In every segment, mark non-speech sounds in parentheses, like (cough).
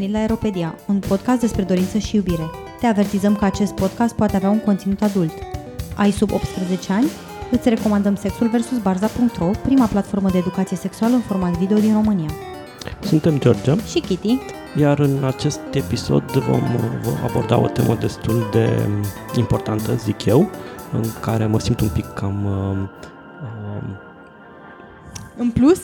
venit la Aeropedia, un podcast despre dorință și iubire. Te avertizăm că acest podcast poate avea un conținut adult. Ai sub 18 ani? Îți recomandăm Sexul vs. Barza.ro, prima platformă de educație sexuală în format video din România. Suntem George Și Kitty. iar în acest episod vom vom aborda o temă destul de importantă, zic eu, în care mă simt un pic cam... uh, um, În plus,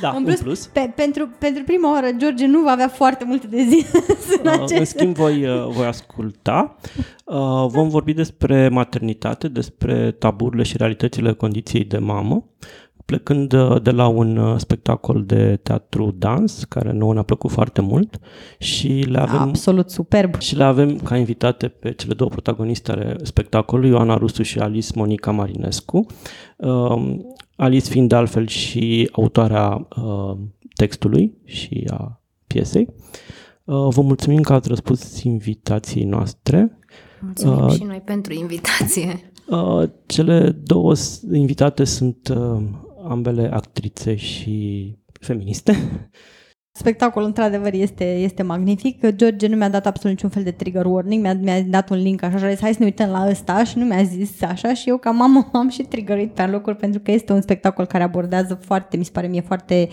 da, în plus, în plus. Pe, pentru, pentru prima oară, George nu va avea foarte multe de zis (laughs) în Uh, acest... În schimb, voi, uh, voi asculta. Uh, Vom vorbi despre maternitate, despre taburile și realitățile condiției de mamă, plecând uh, de la un uh, spectacol de teatru dans, care nouă ne-a plăcut foarte mult și le avem... Absolut superb. Și le avem ca invitate pe cele două protagoniste ale spectacolului, Ioana Rusu și Alice Monica Marinescu. Uh, Alice fiind de altfel și autoarea uh, textului și a piesei. Uh, vă mulțumim că ați răspuns invitației noastre. Mulțumim Uh, și noi pentru invitație. Uh, cele două s- invitate sunt uh, ambele actrițe și feministe. Spectacolul, într-adevăr, este, este magnific. George nu mi-a dat absolut niciun fel de trigger warning, mi-a, mi-a dat un link așa și a zis, hai să ne uităm la ăsta și nu mi-a zis așa și eu ca mamă am și triggerit pe locuri pentru că este un spectacol care abordează foarte, mi se pare mie, foarte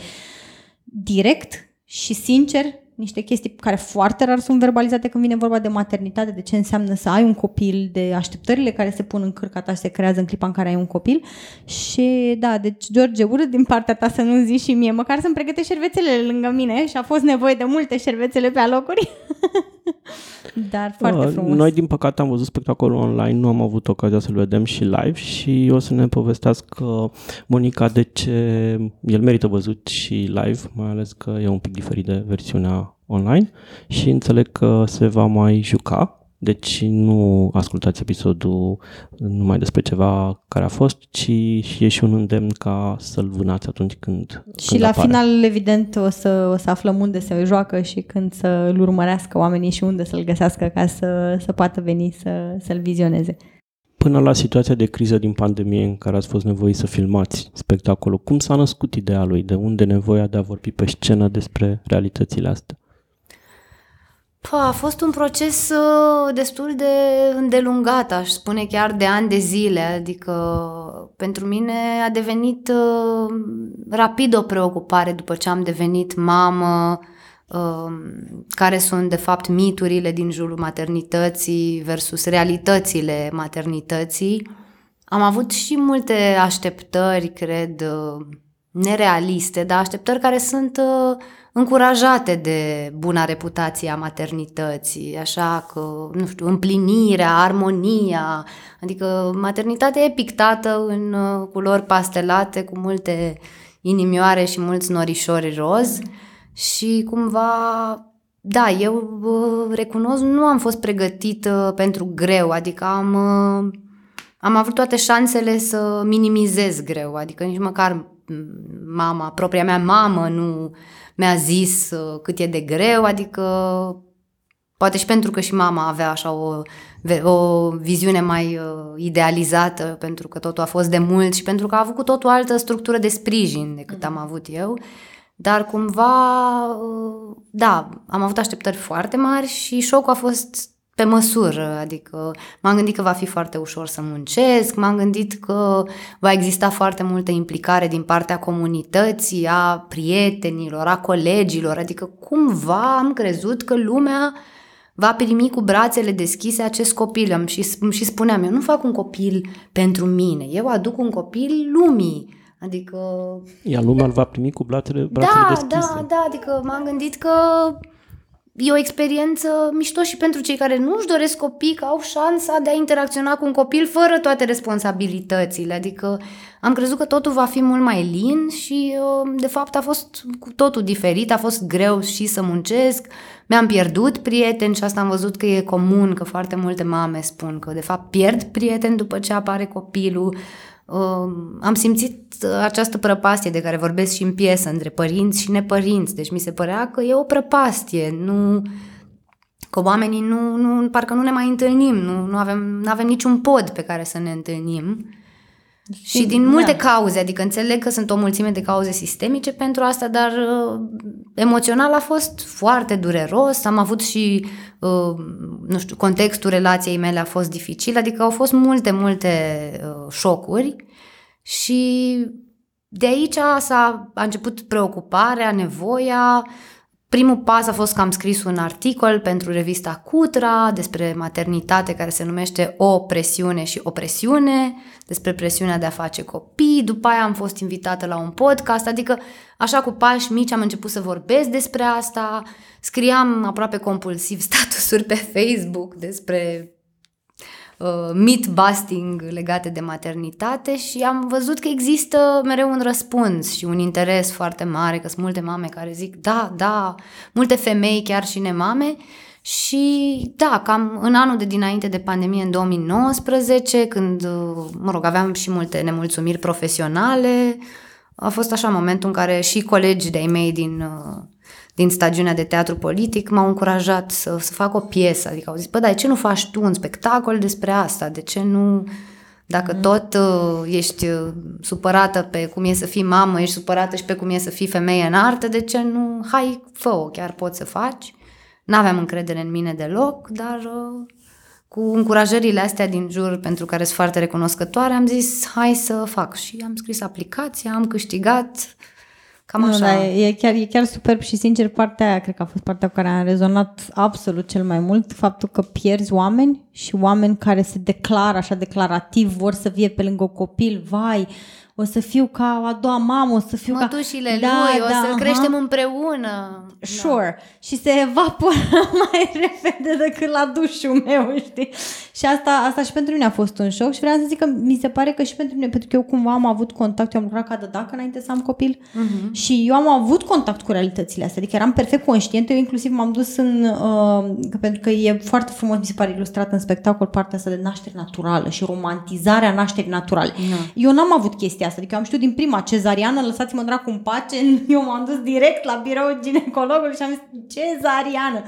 direct și sincer niște chestii care foarte rar sunt verbalizate când vine vorba de maternitate, de ce înseamnă să ai un copil, de așteptările care se pun în cârca ta și se creează în clipa în care ai un copil. Și da, deci George, urât din partea ta să nu zici și mie, măcar să-mi pregătești șervețelele lângă mine și a fost nevoie de multe șervețele pe alocuri. (laughs) (laughs) Dar foarte Uh, frumos. Noi, din păcate, am văzut spectacolul online, nu am avut ocazia să-l vedem și live și o să ne povestească Monica de ce el merită văzut și live, mai ales că e un pic diferit de versiunea online și înțeleg că se va mai juca, deci nu ascultați episodul numai despre ceva care a fost, ci e și un îndemn ca să-l vânați atunci când Și când la apare. final, evident, o să, o să aflăm unde se joacă și când să-l urmărească oamenii și unde să-l găsească ca să, să poată veni să, să-l vizioneze. Până la situația de criză din pandemie în care ați fost nevoiți să filmați spectacolul, cum s-a născut ideea lui? De unde nevoia de a vorbi pe scenă despre realitățile astea? Pă, a fost un proces uh, destul de îndelungat, aș spune chiar de ani de zile, adică pentru mine a devenit uh, rapid o preocupare după ce am devenit mamă, uh, care sunt de fapt miturile din jurul maternității versus realitățile maternității. Am avut și multe așteptări, cred, uh, nerealiste, dar așteptări care sunt uh, încurajate de buna reputație a maternității, așa că, nu știu, împlinirea, armonia, adică maternitatea e pictată în uh, culori pastelate cu multe inimioare și mulți norișori roz și cumva da, eu uh, recunosc, nu am fost pregătită pentru greu, adică am, uh, am avut toate șansele să minimizez greu, adică nici măcar m, mama, propria mea mamă nu mi-a zis uh, cât e de greu, adică poate și pentru că și mama avea așa o, ve- o viziune mai uh, idealizată, pentru că totul a fost de mult și pentru că a avut cu totul altă structură de sprijin decât am avut eu. Dar cumva, uh, da, am avut așteptări foarte mari și șocul a fost pe măsură, adică m-am gândit că va fi foarte ușor să muncesc, m-am gândit că va exista foarte multă implicare din partea comunității, a prietenilor, a colegilor, adică cumva am crezut că lumea va primi cu brațele deschise acest copil. Am și, îmi și spuneam, eu nu fac un copil pentru mine, eu aduc un copil lumii. Adică Iar lumea îl va primi cu brațele, brațele da, deschise. da, da, adică m-am gândit că e o experiență mișto și pentru cei care nu își doresc copii, că au șansa de a interacționa cu un copil fără toate responsabilitățile. Adică am crezut că totul va fi mult mai lin și uh, de fapt a fost cu totul diferit, a fost greu și să muncesc, mi-am pierdut prieteni și asta am văzut că e comun, că foarte multe mame spun că de fapt pierd prieteni după ce apare copilul. Uh, am simțit această prăpastie de care vorbesc și în piesă între părinți și nepărinți. Deci mi se părea că e o prăpastie, nu că oamenii nu, nu parcă nu ne mai întâlnim, nu, nu avem, nu avem niciun pod pe care să ne întâlnim. Și din multe da. cauze, adică înțeleg că sunt o mulțime de cauze sistemice pentru asta, dar uh, emoțional a fost foarte dureros, am avut și, uh, nu știu, contextul relației mele a fost dificil, adică au fost multe, multe uh, șocuri și de aici s-a, a început preocuparea, nevoia, Primul pas a fost că am scris un articol pentru revista Cutra despre maternitate care se numește O presiune și opresiune, despre presiunea de a face copii. După aia am fost invitată la un podcast, adică așa cu pași mici am început să vorbesc despre asta. Scriam aproape compulsiv (laughs) statusuri pe Facebook despre uh, myth-busting legate de maternitate și am văzut că există mereu un răspuns și un interes foarte mare, că sunt multe mame care zic da, da, multe femei, chiar și nemame, și da, cam în anul de dinainte de pandemie, în 2019, când, uh, mă rog, aveam și multe nemulțumiri profesionale, a fost așa momentul în care și colegii de-ai mei din uh, din stagiunea de teatru politic m-au încurajat să, să fac o piesă. Adică au zis, bă, dar de ce nu faci tu un spectacol despre asta? De ce nu... Dacă mm. tot uh, ești uh, supărată pe cum e să fii mamă, ești supărată și pe cum e să fii femeie în artă, de ce nu... Hai, fă-o, chiar poți să faci. N-aveam încredere în mine deloc, dar uh, cu încurajările astea din jur, pentru care sunt foarte recunoscătoare, am zis, hai să fac. Și am scris aplicația, am câștigat Cam așa. Nu, da, e, chiar, e chiar superb și sincer partea aia cred că a fost partea cu care am rezonat absolut cel mai mult, faptul că pierzi oameni și oameni care se declară așa declarativ, vor să vie pe lângă copil, vai, o să fiu ca a doua mamă, o să fiu Mătușile ca... da, lui, da, o să uh-huh. creștem împreună. Sure. Da. Și se evaporă (laughs) mai repede decât la dușul meu, știi? Și asta, asta și pentru mine a fost un șoc și vreau să zic că mi se pare că și pentru mine, pentru că eu cumva am avut contact, eu am lucrat ca de dacă înainte să am copil uh-huh. și eu am avut contact cu realitățile astea, adică eram perfect conștientă, eu inclusiv m-am dus în, uh, pentru că e foarte frumos, mi se pare ilustrat în spectacol partea asta de naștere naturală și romantizarea nașterii naturale. Uh-huh. Eu n-am avut chestia asta, adică eu am știut din prima cezariană, lăsați-mă dracu în pace, (laughs) eu m-am dus direct la birou ginecologului și am zis cezariană.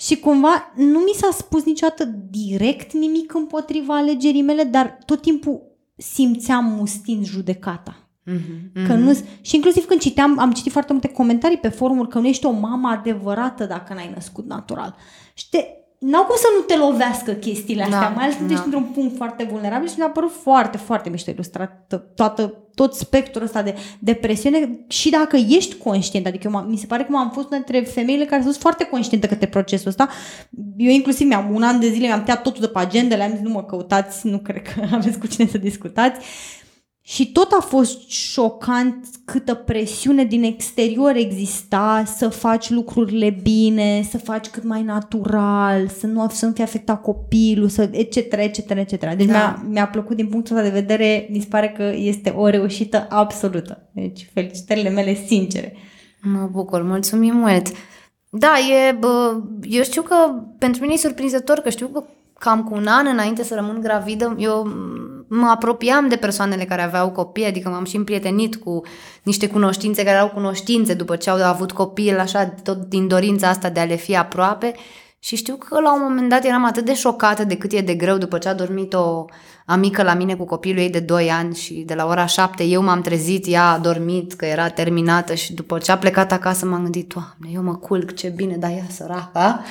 Și cumva nu mi s-a spus niciodată direct nimic împotriva alegerii mele, dar tot timpul simțeam mustind judecata. Mm-hmm, Că nu, și inclusiv când citeam, am citit foarte multe comentarii pe forumuri că nu ești o mamă adevărată dacă n-ai născut natural. Și te, n-au cum să nu te lovească chestiile astea, da, mai ales când da. ești într-un punct foarte vulnerabil și mi-a părut foarte, foarte mișto ilustrat toată, tot spectrul ăsta de depresiune și dacă ești conștient, adică eu, mi se pare că m-am fost între femeile care sunt foarte conștiente către procesul ăsta. Eu inclusiv mi-am un an de zile mi-am tăiat totul de pe agendele, am zis nu mă căutați, nu cred că (laughs) aveți cu cine să discutați și tot a fost șocant câtă presiune din exterior exista să faci lucrurile bine, să faci cât mai natural, să nu, să nu fie afectat copilul, să, etc., etc., etc. Deci da. mi-a, mi-a plăcut din punctul ăsta de vedere, mi se pare că este o reușită absolută. Deci felicitările mele sincere. Mă bucur, mulțumim mult. Da, e, bă, eu știu că pentru mine e surprinzător că știu că cam cu un an înainte să rămân gravidă, eu mă apropiam de persoanele care aveau copii, adică m-am și împrietenit cu niște cunoștințe care au cunoștințe după ce au avut copii, așa, tot din dorința asta de a le fi aproape. Și știu că la un moment dat eram atât de șocată de cât e de greu după ce a dormit o amică la mine cu copilul ei de 2 ani și de la ora 7 eu m-am trezit, ea a dormit, că era terminată și după ce a plecat acasă m-am gândit, Doamne, eu mă culc, ce bine, dar ea săraca.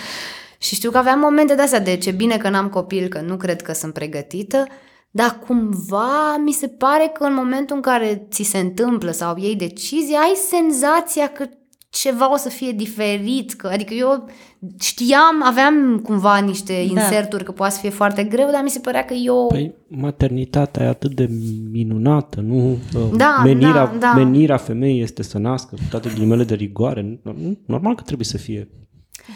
Și știu că aveam momente de astea de ce bine că n-am copil, că nu cred că sunt pregătită, dar cumva mi se pare că în momentul în care ți se întâmplă sau iei decizie, ai senzația că ceva o să fie diferit, că, adică eu știam, aveam cumva niște da. inserturi că poate să fie foarte greu, dar mi se părea că eu... Păi maternitatea e atât de minunată, nu? Uh, da, menirea, da, da. menirea femeii este să nască cu toate ghilimele de rigoare. Normal că trebuie să fie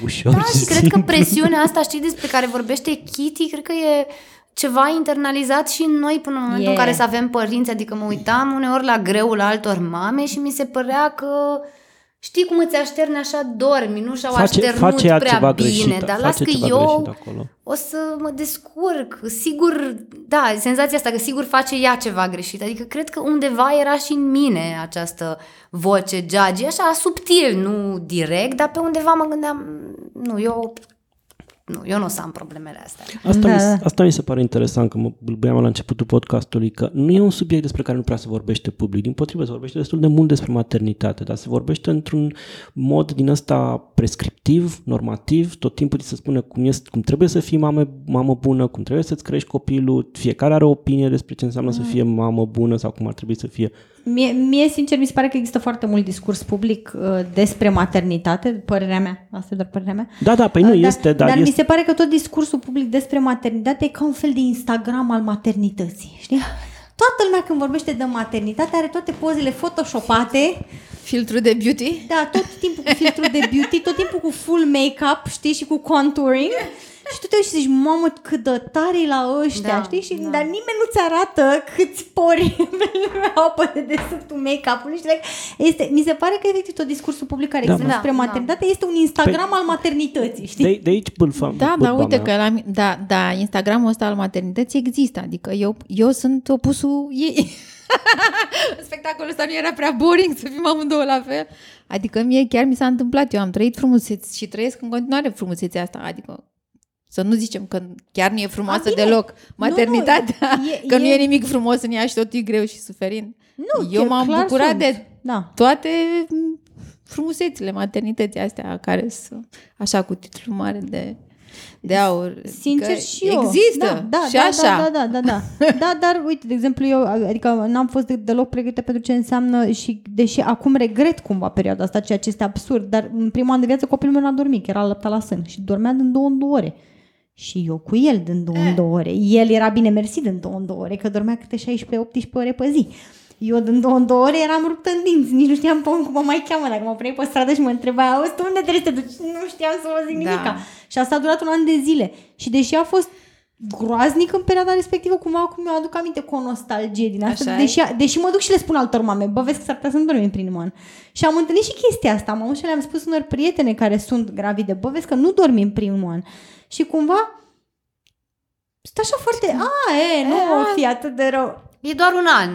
ușor Da, și cred că presiunea asta, știi, despre care vorbește Kitty, cred că e ceva internalizat și în noi până în momentul yeah. în care să avem părinți, adică mă uitam uneori la greul altor mame și mi se părea că știi cum îți așterne așa dormi, nu și-au face, așternut face prea ceva bine, greșit, dar las că eu o să mă descurc, sigur, da, senzația asta că sigur face ea ceva greșit, adică cred că undeva era și în mine această voce judge, așa subtil, nu direct, dar pe undeva mă gândeam, nu, eu nu, eu nu o să am problemele astea. Asta, Da, mi, da. asta mi se pare interesant, că mă bâlbâiam la începutul podcastului, că nu e un subiect despre care nu prea se vorbește public. Din potrivă, se vorbește destul de mult despre maternitate, dar se vorbește într-un mod din ăsta prescriptiv, normativ, tot timpul ți se spune cum, este, cum trebuie să fii mamă, mamă bună, cum trebuie să-ți crești copilul, fiecare are o opinie despre ce înseamnă Mm. să fie mamă bună sau cum ar trebui să fie. Mie, mie, sincer, mi se pare că există foarte mult discurs public uh, despre maternitate, părerea mea, asta e doar părerea mea. Da, da, păi nu Uh, dar, este, dar, dar este... mi se pare că tot discursul public despre maternitate e ca un fel de Instagram al maternității, știi? Toată lumea când vorbește de maternitate are toate pozele photoshopate, Filtru de beauty? da, tot timpul cu filtru de beauty, tot timpul cu full make-up, știi, și cu contouring. Și tu te uiți și zici, mamă, cât de tare e la ăștia, Da, știi? Și, da. Dar nimeni nu-ți arată câți pori (laughs) au pe dedesubtul make-up-ului. Știi? Este, mi se pare că efectiv tot discursul public care Da, există mă. despre Da, da. maternitate este un Instagram al maternității, știi? De, de aici bâlfa, Da, bâlba dar uite mea. că la, mi- da, da, Instagramul ăsta al maternității există, adică eu, eu sunt opusul ei. (laughs) Spectacolul ăsta nu era prea boring să fim amândouă la fel. Adică mie chiar mi s-a întâmplat, eu am trăit frumuseți și trăiesc în continuare frumusețea asta, adică să nu zicem că chiar nu e frumoasă A, bine. deloc maternitatea, Nu, nu, e- (laughs) că nu e- e nimic frumos în ea și tot e greu și suferind. Nu, eu chiar m-am clar bucurat sunt. de Da. toate mm, frumusețile maternității astea care sunt așa cu titlu mare de, de aur. Sincer Adică și eu. Există da, da, și da, așa. Da, da, da, da, da. da, dar uite, de exemplu, eu, adică n-am fost de, deloc pregătită pentru ce înseamnă și deși acum regret cumva perioada asta, ceea ce este absurd, dar în primul an de viață copilul meu n-a dormit, că era alăptat la sân și dormea din două în două ore. Și eu cu el din două în două ore. El era bine mersi din două în două ore, că dormea câte 16-18 ore pe zi. Eu din două în două ore eram ruptă în dinți, nici nu știam pe cum mă mai cheamă, dacă mă opreai pe stradă și mă întreba, auzi, tu unde trebuie să te duci? Nu știam să vă zic Da. nimica. Și asta a durat un an de zile. Și deși a fost groaznic în perioada respectivă, cumva acum mi-o aduc aminte cu o nostalgie din asta, Așa deși, deși mă duc și le spun altor mame, bă, vezi că s-ar putea să nu dormi în primul an. Și am întâlnit și chestia asta, am auzit și le-am spus unor prietene care sunt gravide, bă, vezi că nu dormi în primul an. Și cumva stă așa foarte, a, e, nu o fi atât de rău. E doar un an.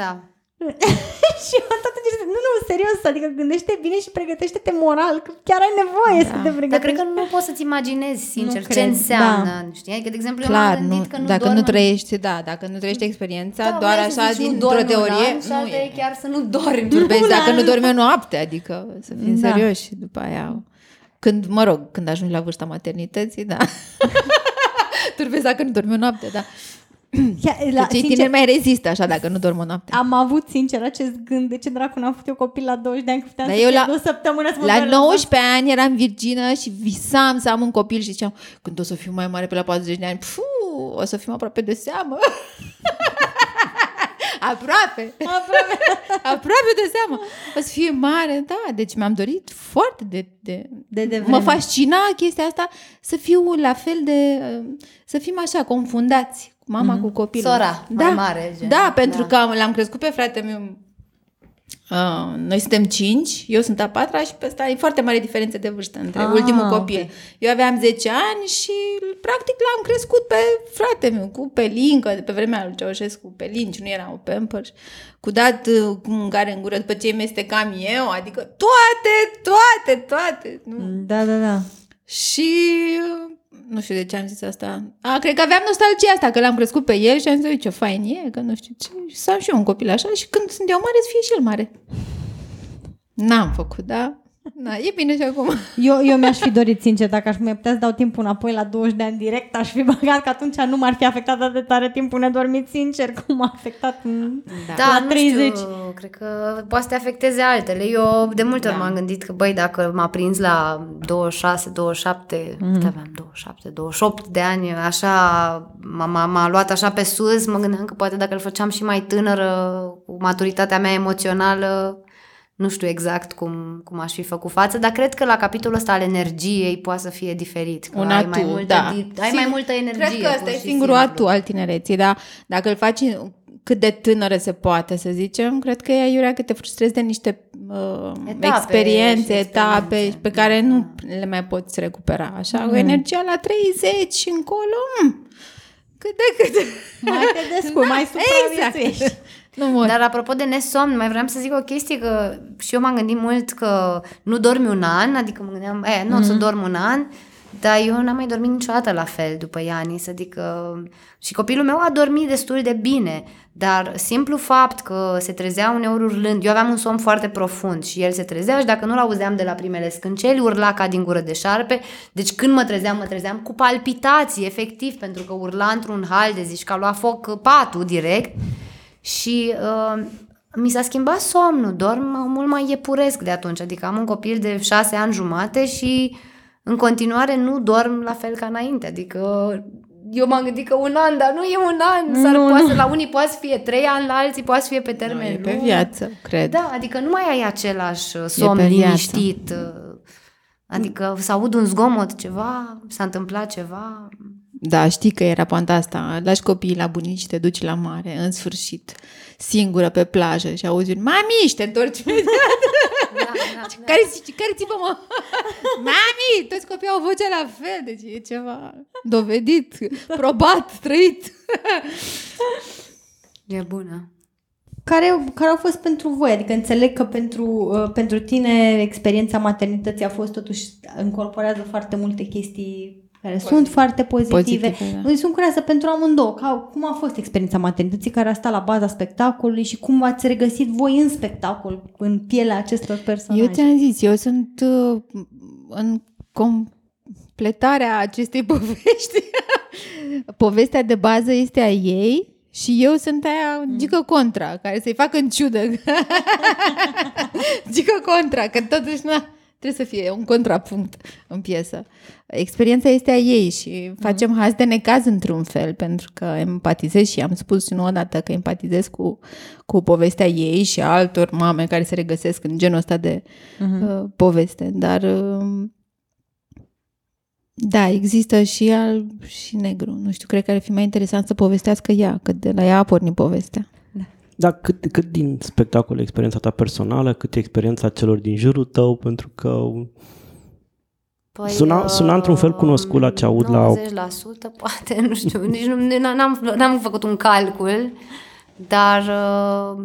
Da. (laughs) și eu am tot încercat, nu, nu, serios, adică gândește bine și pregătește-te moral, că chiar ai nevoie să te Dar pregătești. cred că nu poți să-ți imaginezi, sincer, Nu ce cred, înseamnă. da. Știi? Adică, de exemplu, eu Clar, m-am gândit nu, că nu dacă dorm nu în- trăiești, da, dacă nu trăiești experiența, Da, doar vrei să așa zici, nu dintr-o dormi un teorie, an Și nu alta e. e chiar să nu dormi. Turbezi (laughs) Un dacă an. nu dormi o noapte, adică să fim Da. serioși după aia. Când, mă rog, când ajungi la vârsta maternității, da. (laughs) Turbezi dacă nu dormi o noapte, da. (clears throat) Ia, La, la, Cei sincer, tineri mai rezistă așa dacă nu dorm o noapte. am avut sincer acest gând, de ce dracu n-am făcut eu copil la 20 de ani, că puteam Dar să eu pierd la- o săptămână să mă La doar 19 ani eram virgină și visam să am un copil și ziceam, când o să fiu mai mare pe la 40 de ani, pfu, o să fim aproape de seamă. (laughs) aproape. Aproape. (laughs) aproape de seamă. O să fie mare, da. Deci mi-am dorit foarte de... de, De devreme. mă fascina chestia asta să fiu la fel de... să fim așa, confundați. cu Mama mm-hmm. cu copilul. Sora, da. mai mare, gen. Da, pentru Da. că l-am crescut pe fratele meu Uh, noi suntem cinci, eu sunt a patra și pe ăsta e foarte mare diferență de vârstă între Ah, ultimul copil. ok. Eu aveam 10 ani și practic l-am crescut pe frate meu, cu pelincă, de pe vremea lui Ceaușescu, pelinci, nu erau pampers, cu dat uh, cu mâncare în gură după ce îi mestecam eu, adică toate, toate, toate. Nu? Da, da, da. Și uh, nu știu de ce am zis asta. A, cred că aveam nostalgia asta, că l-am crescut pe el și am zis, "Ui, ce fain e, că nu știu ce. Și să am și eu un copil așa și când sunt eu mare, să fie și el mare. N-am făcut, da? Da, e bine și acum. Eu, eu mi-aș fi dorit, sincer, dacă aș mai putea să dau timpul înapoi la 20 de ani direct, aș fi băgat că atunci nu m-ar fi afectat atât de tare timpul nedormit, sincer, cum m-a afectat în... Da, la nu 30. știu, cred că poate să te afecteze altele. Eu de multe ori Da. m-am gândit că, băi, dacă m-a prins la 26, 27, mm. aveam 27, 28 de ani, așa, m-a, m-a, m-a luat așa pe sus, mă gândeam că poate dacă îl făceam și mai tânără, cu maturitatea mea emoțională, nu știu exact cum, cum aș fi făcut față, dar cred că la capitolul ăsta al energiei poate să fie diferit. Că Un ai atu, mai multă, da. di- ai Singur- mai multă energie. Cred că pur ăsta e și singurul simplu. atu al tinereții, dar dacă îl faci cât de tânără se poate, să zicem, cred că e aiurea că te frustrezi de niște uh, Etape experiențe, și etape experiențe. pe care nu le mai poți recupera. Așa, Mm. cu energia la 30 și încolo, mm, cât de cât. Mai te (laughs) descurci, mai supraviețuiești. exact. Nu mor. Dar apropo de nesomn, mai vreau să zic o chestie că și eu m-am gândit mult că nu dormi un an, adică mă gândeam, e, nu o să dorm un an, dar eu n-am mai dormit niciodată la fel după Ianis, adică și copilul meu a dormit destul de bine, dar simplu fapt că se trezea uneori urlând, eu aveam un somn foarte profund și el se trezea și dacă nu-l auzeam de la primele scânceli, urla ca din gură de șarpe, deci când mă trezeam, mă trezeam cu palpitații, efectiv, pentru că urla într-un hal de zici că a luat foc patul direct și uh, mi s-a schimbat somnul, dorm mult mai iepuresc de atunci, adică am un copil de șase ani jumate și în continuare nu dorm la fel ca înainte, adică eu m-am gândit că un an, dar nu e un an, s-ar Nu, poate, nu. la unii poate să fie trei ani, la alții poate să fie pe termen Nu, e pe lung. viață, cred. Da, adică nu mai ai același uh, somn pe viață. liniștit, uh, adică să aud un zgomot, ceva, s-a întâmplat ceva. Da, știi că era poanta asta. Lași copiii la bunici și te duci la mare, în sfârșit, singură pe plajă și auzi un mami și te întorci imediat. (laughs) Da, da, da. Care, zice- care țipă, mă? (laughs) Mami! Toți copiii au vocea la fel, deci e ceva dovedit, probat, trăit. (laughs) E bună. Care, care au fost pentru voi? Adică înțeleg că pentru, uh, pentru tine experiența maternității a fost totuși, încorporează foarte multe chestii care sunt foarte pozitive. Pozitive, da. Îi sunt curioasă pentru amândouă. Ca, cum a fost experiența maternității care a stat la baza spectacolului și cum v-ați regăsit voi în spectacol, în pielea acestor personaje? Eu ți-am zis, eu sunt uh, în completarea acestei (laughs) povești. Povestea de bază este a ei și eu sunt aia gică contra, care să-i facă în ciudă. (laughs) gică contra, că totuși na, trebuie să fie un contrapunct în piesă. Experiența este a ei și facem haz de necaz într-un fel, pentru că empatizez și am spus și nu odată că empatizez cu, cu povestea ei și a altor mame care se regăsesc în genul ăsta de uh, poveste. Dar uh, da, există și alb și negru. Nu știu, cred că ar fi mai interesant să povestească ea, că de la ea a pornit povestea. Da, cât, cât din spectacol e experiența ta personală, cât e experiența celor din jurul tău, pentru că Păi, Suna- suna într-un fel cunoscut la ce aud la- 90% poate, nu știu, nici nu, n-am, n-am făcut un calcul, dar uh,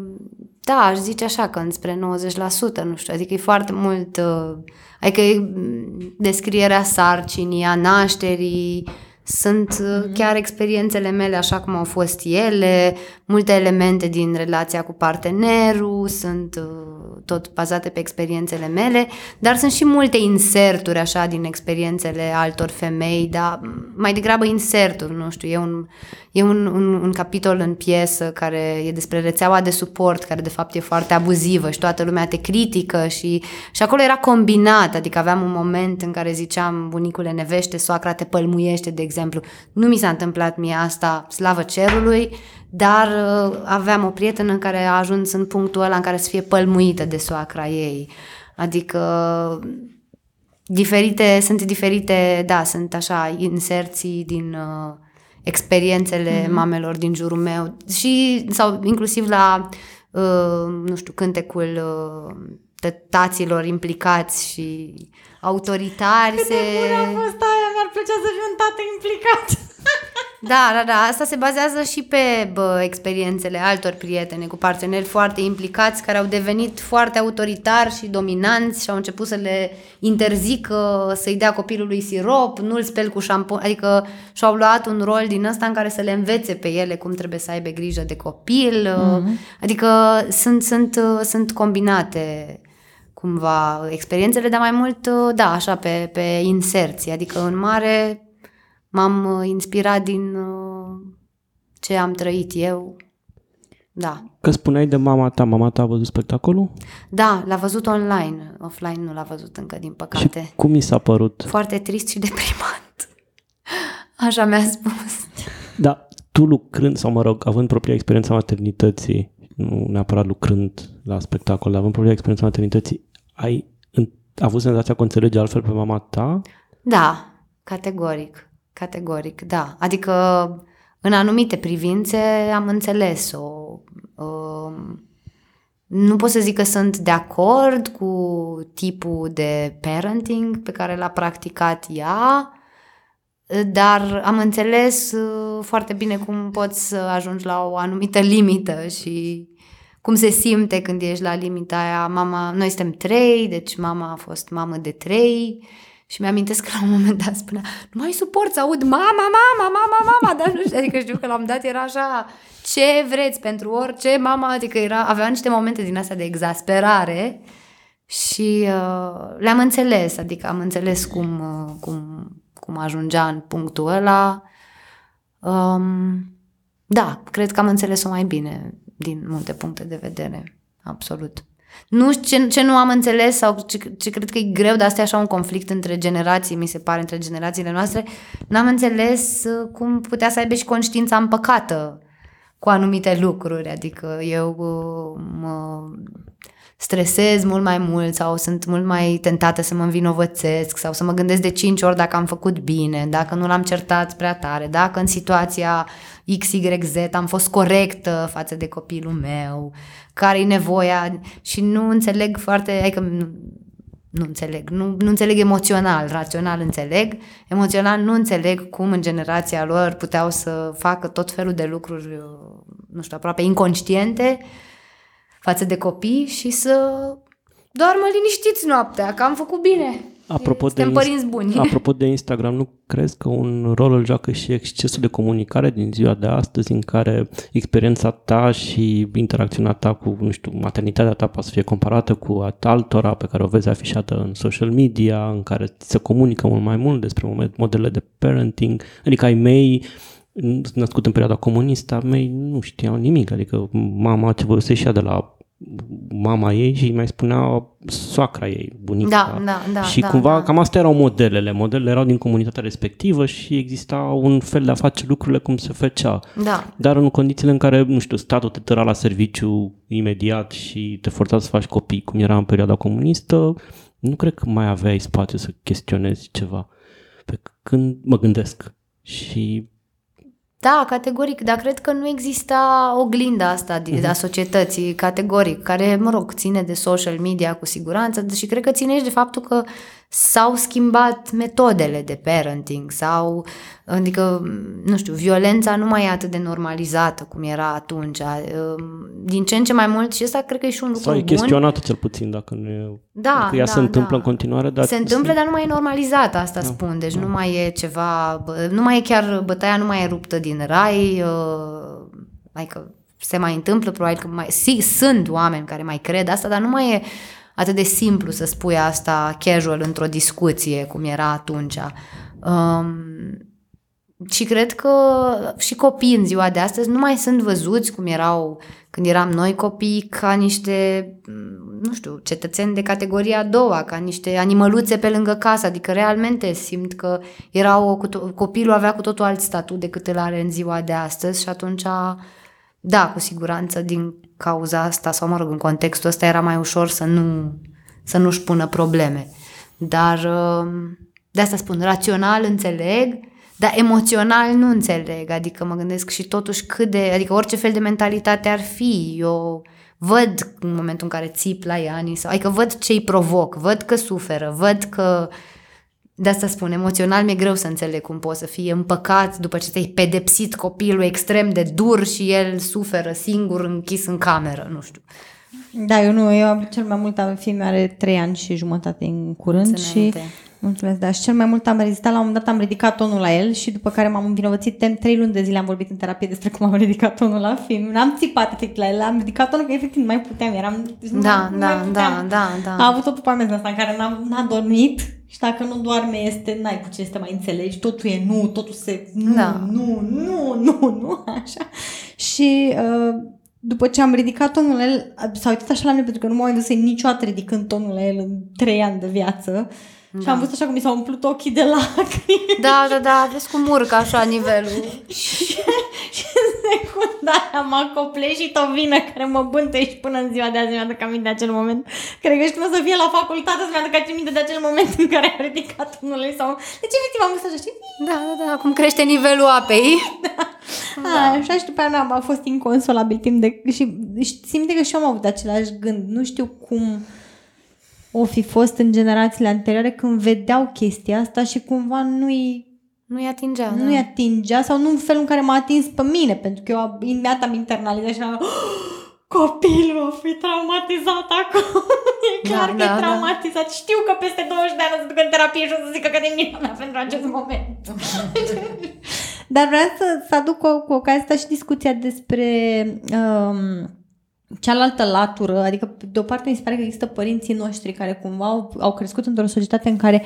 da, aș zice așa că înspre 90%, nu știu, adică e foarte mult, uh, adică e mm, descrierea sarcinii, a nașterii, sunt uh, chiar experiențele mele așa cum au fost ele, multe elemente din relația cu partenerul, sunt uh, tot bazate pe experiențele mele, dar sunt și multe inserturi așa din experiențele altor femei, dar mai degrabă inserturi, nu știu, e un, e un, un, un capitol în piesă care e despre rețeaua de suport, care de fapt e foarte abuzivă și toată lumea te critică și, și acolo era combinat, adică aveam un moment în care ziceam bunicule nevește, soacra te pălmuiește, de exemplu. Nu mi s-a întâmplat mie asta, slavă cerului, dar uh, aveam o prietenă care a ajuns în punctul ăla în care să fie pălmuită de soacra ei. Adică diferite, sunt diferite, da, sunt așa inserții din uh, experiențele mm-hmm. mamelor din jurul meu și sau inclusiv la uh, nu știu, cântecul uh, tătaților implicați și autoritari se... a fost aia, mi-ar plăcea să fiu un tată implicat. (laughs) Da, da, da, asta se bazează și pe bă, experiențele altor prietene cu parteneri foarte implicați care au devenit foarte autoritari și dominanți și au început să le interzică să-i dea copilului sirop, nu-l speli cu șampon, adică și-au luat un rol din ăsta în care să le învețe pe ele cum trebuie să aibă grijă de copil, mm-hmm. adică sunt, sunt, sunt combinate cumva experiențele, dar mai mult, da, așa, pe, pe inserții, adică în mare m-am uh, inspirat din uh, ce am trăit eu. Da. că spuneai de mama ta, mama ta a văzut spectacolul? Da, l-a văzut online. Offline nu l-a văzut încă, din păcate. Și cum mi s-a părut? Foarte trist și deprimant. (laughs) Așa mi-a spus. Da, tu lucrând, sau mă rog, având propria experiența maternității, nu neapărat lucrând la spectacol, dar având propria experiența maternității, ai în, avut senzația că o înțelegi altfel pe mama ta? Da, categoric. Categoric, da. Adică în anumite privințe am înțeles-o. Um, nu pot să zic că sunt de acord cu tipul de parenting pe care l-a practicat ea, dar am înțeles uh, foarte bine cum poți să ajungi la o anumită limită și cum se simte când ești la limita aia. Mama, noi suntem trei, deci mama a fost mamă de trei Și mi-amintesc că la un moment dat spunea, nu mai suport să aud mama, mama, mama, mama, dar nu știu, adică știu că la un dat era așa, ce vreți pentru orice, mama, adică era, avea niște momente din astea de exasperare și uh, le-am înțeles, adică am înțeles cum, uh, cum, cum ajungea în punctul ăla. Um, da, cred că am înțeles-o mai bine din multe puncte de vedere, absolut. Nu știu ce, ce nu am înțeles sau ce, ce cred că e greu, dar asta e așa un conflict între generații, mi se pare, între generațiile noastre. N-am înțeles uh, cum putea să aibă și conștiința împăcată cu anumite lucruri. Adică eu uh, mă stresez mult mai mult sau sunt mult mai tentată să mă învinovățesc sau să mă gândesc de cinci ori dacă am făcut bine, dacă nu l-am certat prea tare, dacă în situația XYZ am fost corectă față de copilul meu, care e nevoia și nu înțeleg foarte, adică nu, nu înțeleg, nu, nu înțeleg emoțional, rațional înțeleg, emoțional nu înțeleg cum în generația lor puteau să facă tot felul de lucruri, nu știu, aproape inconștiente față de copii și să doarmă liniștiți noaptea, că am făcut bine. Apropo Suntem de, părinți buni. (laughs) Apropo de Instagram, nu crezi că un rol îl joacă și excesul de comunicare din ziua de astăzi în care experiența ta și interacțiunea ta cu, nu știu, maternitatea ta poate să fie comparată cu a altora pe care o vezi afișată în social media, în care se comunică mult mai mult despre modele de parenting, adică ai mei născut în perioada comunistă, mei nu știau nimic, adică mama ce văzuse și ea de la mama ei și mai spunea soacra ei, bunica. Da, da, da. Și da, cumva da. cam astea erau modelele. Modelele erau din comunitatea respectivă și exista un fel de a face lucrurile cum se făcea. Da. Dar în condițiile în care, nu știu, statul te tăra la serviciu imediat și te forța să faci copii, cum era în perioada comunistă, nu cred că mai aveai spațiu să chestionezi ceva. Pe când mă gândesc. Și Da, categoric, dar cred că nu exista oglinda asta uh-huh. a societății, categoric, care, mă rog, ține de social media cu siguranță și cred că ține și de faptul că s-au schimbat metodele de parenting sau, adică, nu știu, violența nu mai e atât de normalizată cum era atunci. Din ce în ce mai mult și asta cred că e și un lucru sau e bun. chestionată cel puțin dacă nu e... Da, că ea da, se întâmplă da. în continuare, dar... Se întâmplă, dar nu mai e normalizat, asta da. spun. Deci nu mai e ceva, bă, nu mai e chiar, bătaia nu mai e ruptă din rai, uh, adică se mai întâmplă, probabil că mai, si, sunt oameni care mai cred asta, dar nu mai e atât de simplu să spui asta casual într-o discuție, cum era atunci. Um, și cred că și copiii în ziua de astăzi nu mai sunt văzuți cum erau când eram noi copii ca niște, nu știu, cetățeni de categoria a doua, ca niște animăluțe pe lângă casă, adică realmente simt că erau, copilul avea cu totul alt statut decât îl are în ziua de astăzi și atunci, da, cu siguranță din cauza asta, sau mă rog, în contextul ăsta era mai ușor să nu, să nu-și pună probleme. Dar de asta spun, rațional înțeleg, dar emoțional nu înțeleg, adică mă gândesc și totuși cât de, adică orice fel de mentalitate ar fi, eu văd în momentul în care țip la Iani, sau, adică văd ce îi provoc, văd că suferă, văd că, de asta spun, emoțional mi-e greu să înțeleg cum poți să fie împăcat după ce ți-ai pedepsit copilul extrem de dur și el suferă singur închis în cameră, nu știu. Da, eu nu, eu cel mai mult am fiul are trei ani și jumătate în curând și Mulțumesc, da. Și cel mai mult am rezistat, la un moment dat am ridicat tonul la el și după care m-am învinovățit, tem, trei luni de zile am vorbit în terapie despre cum am ridicat tonul la film. N-am țipat efectiv la el, am ridicat tonul că efectiv nu mai puteam, eram... Da, da, da, da, da, da. A avut o după amiază asta în care n-am, n-a dormit și dacă nu doarme este, n-ai cu ce să te mai înțelegi, totul e nu, totul se... Nu, da. nu, nu, nu, nu, așa. Și... Uh, după ce am ridicat tonul la el, s-a uitat așa la mine pentru că nu m-am mai văzut niciodată ridicând tonul la el în trei ani de viață. Da. Și am văzut așa cum mi s-au umplut ochii de lacrimi. Da, da, da, vezi cum urcă așa nivelul. și, (laughs) și în secunda aia m-a copleșit o vină care mă bântuie și până în ziua de azi mi-aduc aminte de acel moment. Cred că și când o să fie la facultate să mi-aduc aminte de acel moment în care am ridicat unul sau... Deci efectiv am văzut așa, știi? Da, da, da, cum crește nivelul apei. (laughs) da. da. A, așa și după aia a fost inconsolabil timp de... Și, și simte că și eu am avut același gând. Nu știu cum o fi fost în generațiile anterioare când vedeau chestia asta și cumva nu-i nu-i atingea, Nu-i da. atingea sau nu în felul în care m-a atins pe mine, pentru că eu imediat am internalizat și am oh, copilul va fi traumatizat acum. (laughs) e clar Da, că da, e da. traumatizat. Știu că peste 20 de ani o să ducă în terapie și o să zică că de mine mea pentru acest moment. (laughs) Dar vreau să, să aduc cu, cu ocazia asta și discuția despre um, cealaltă latură, adică de o parte mi se pare că există părinții noștri care cumva au, au crescut într-o societate în care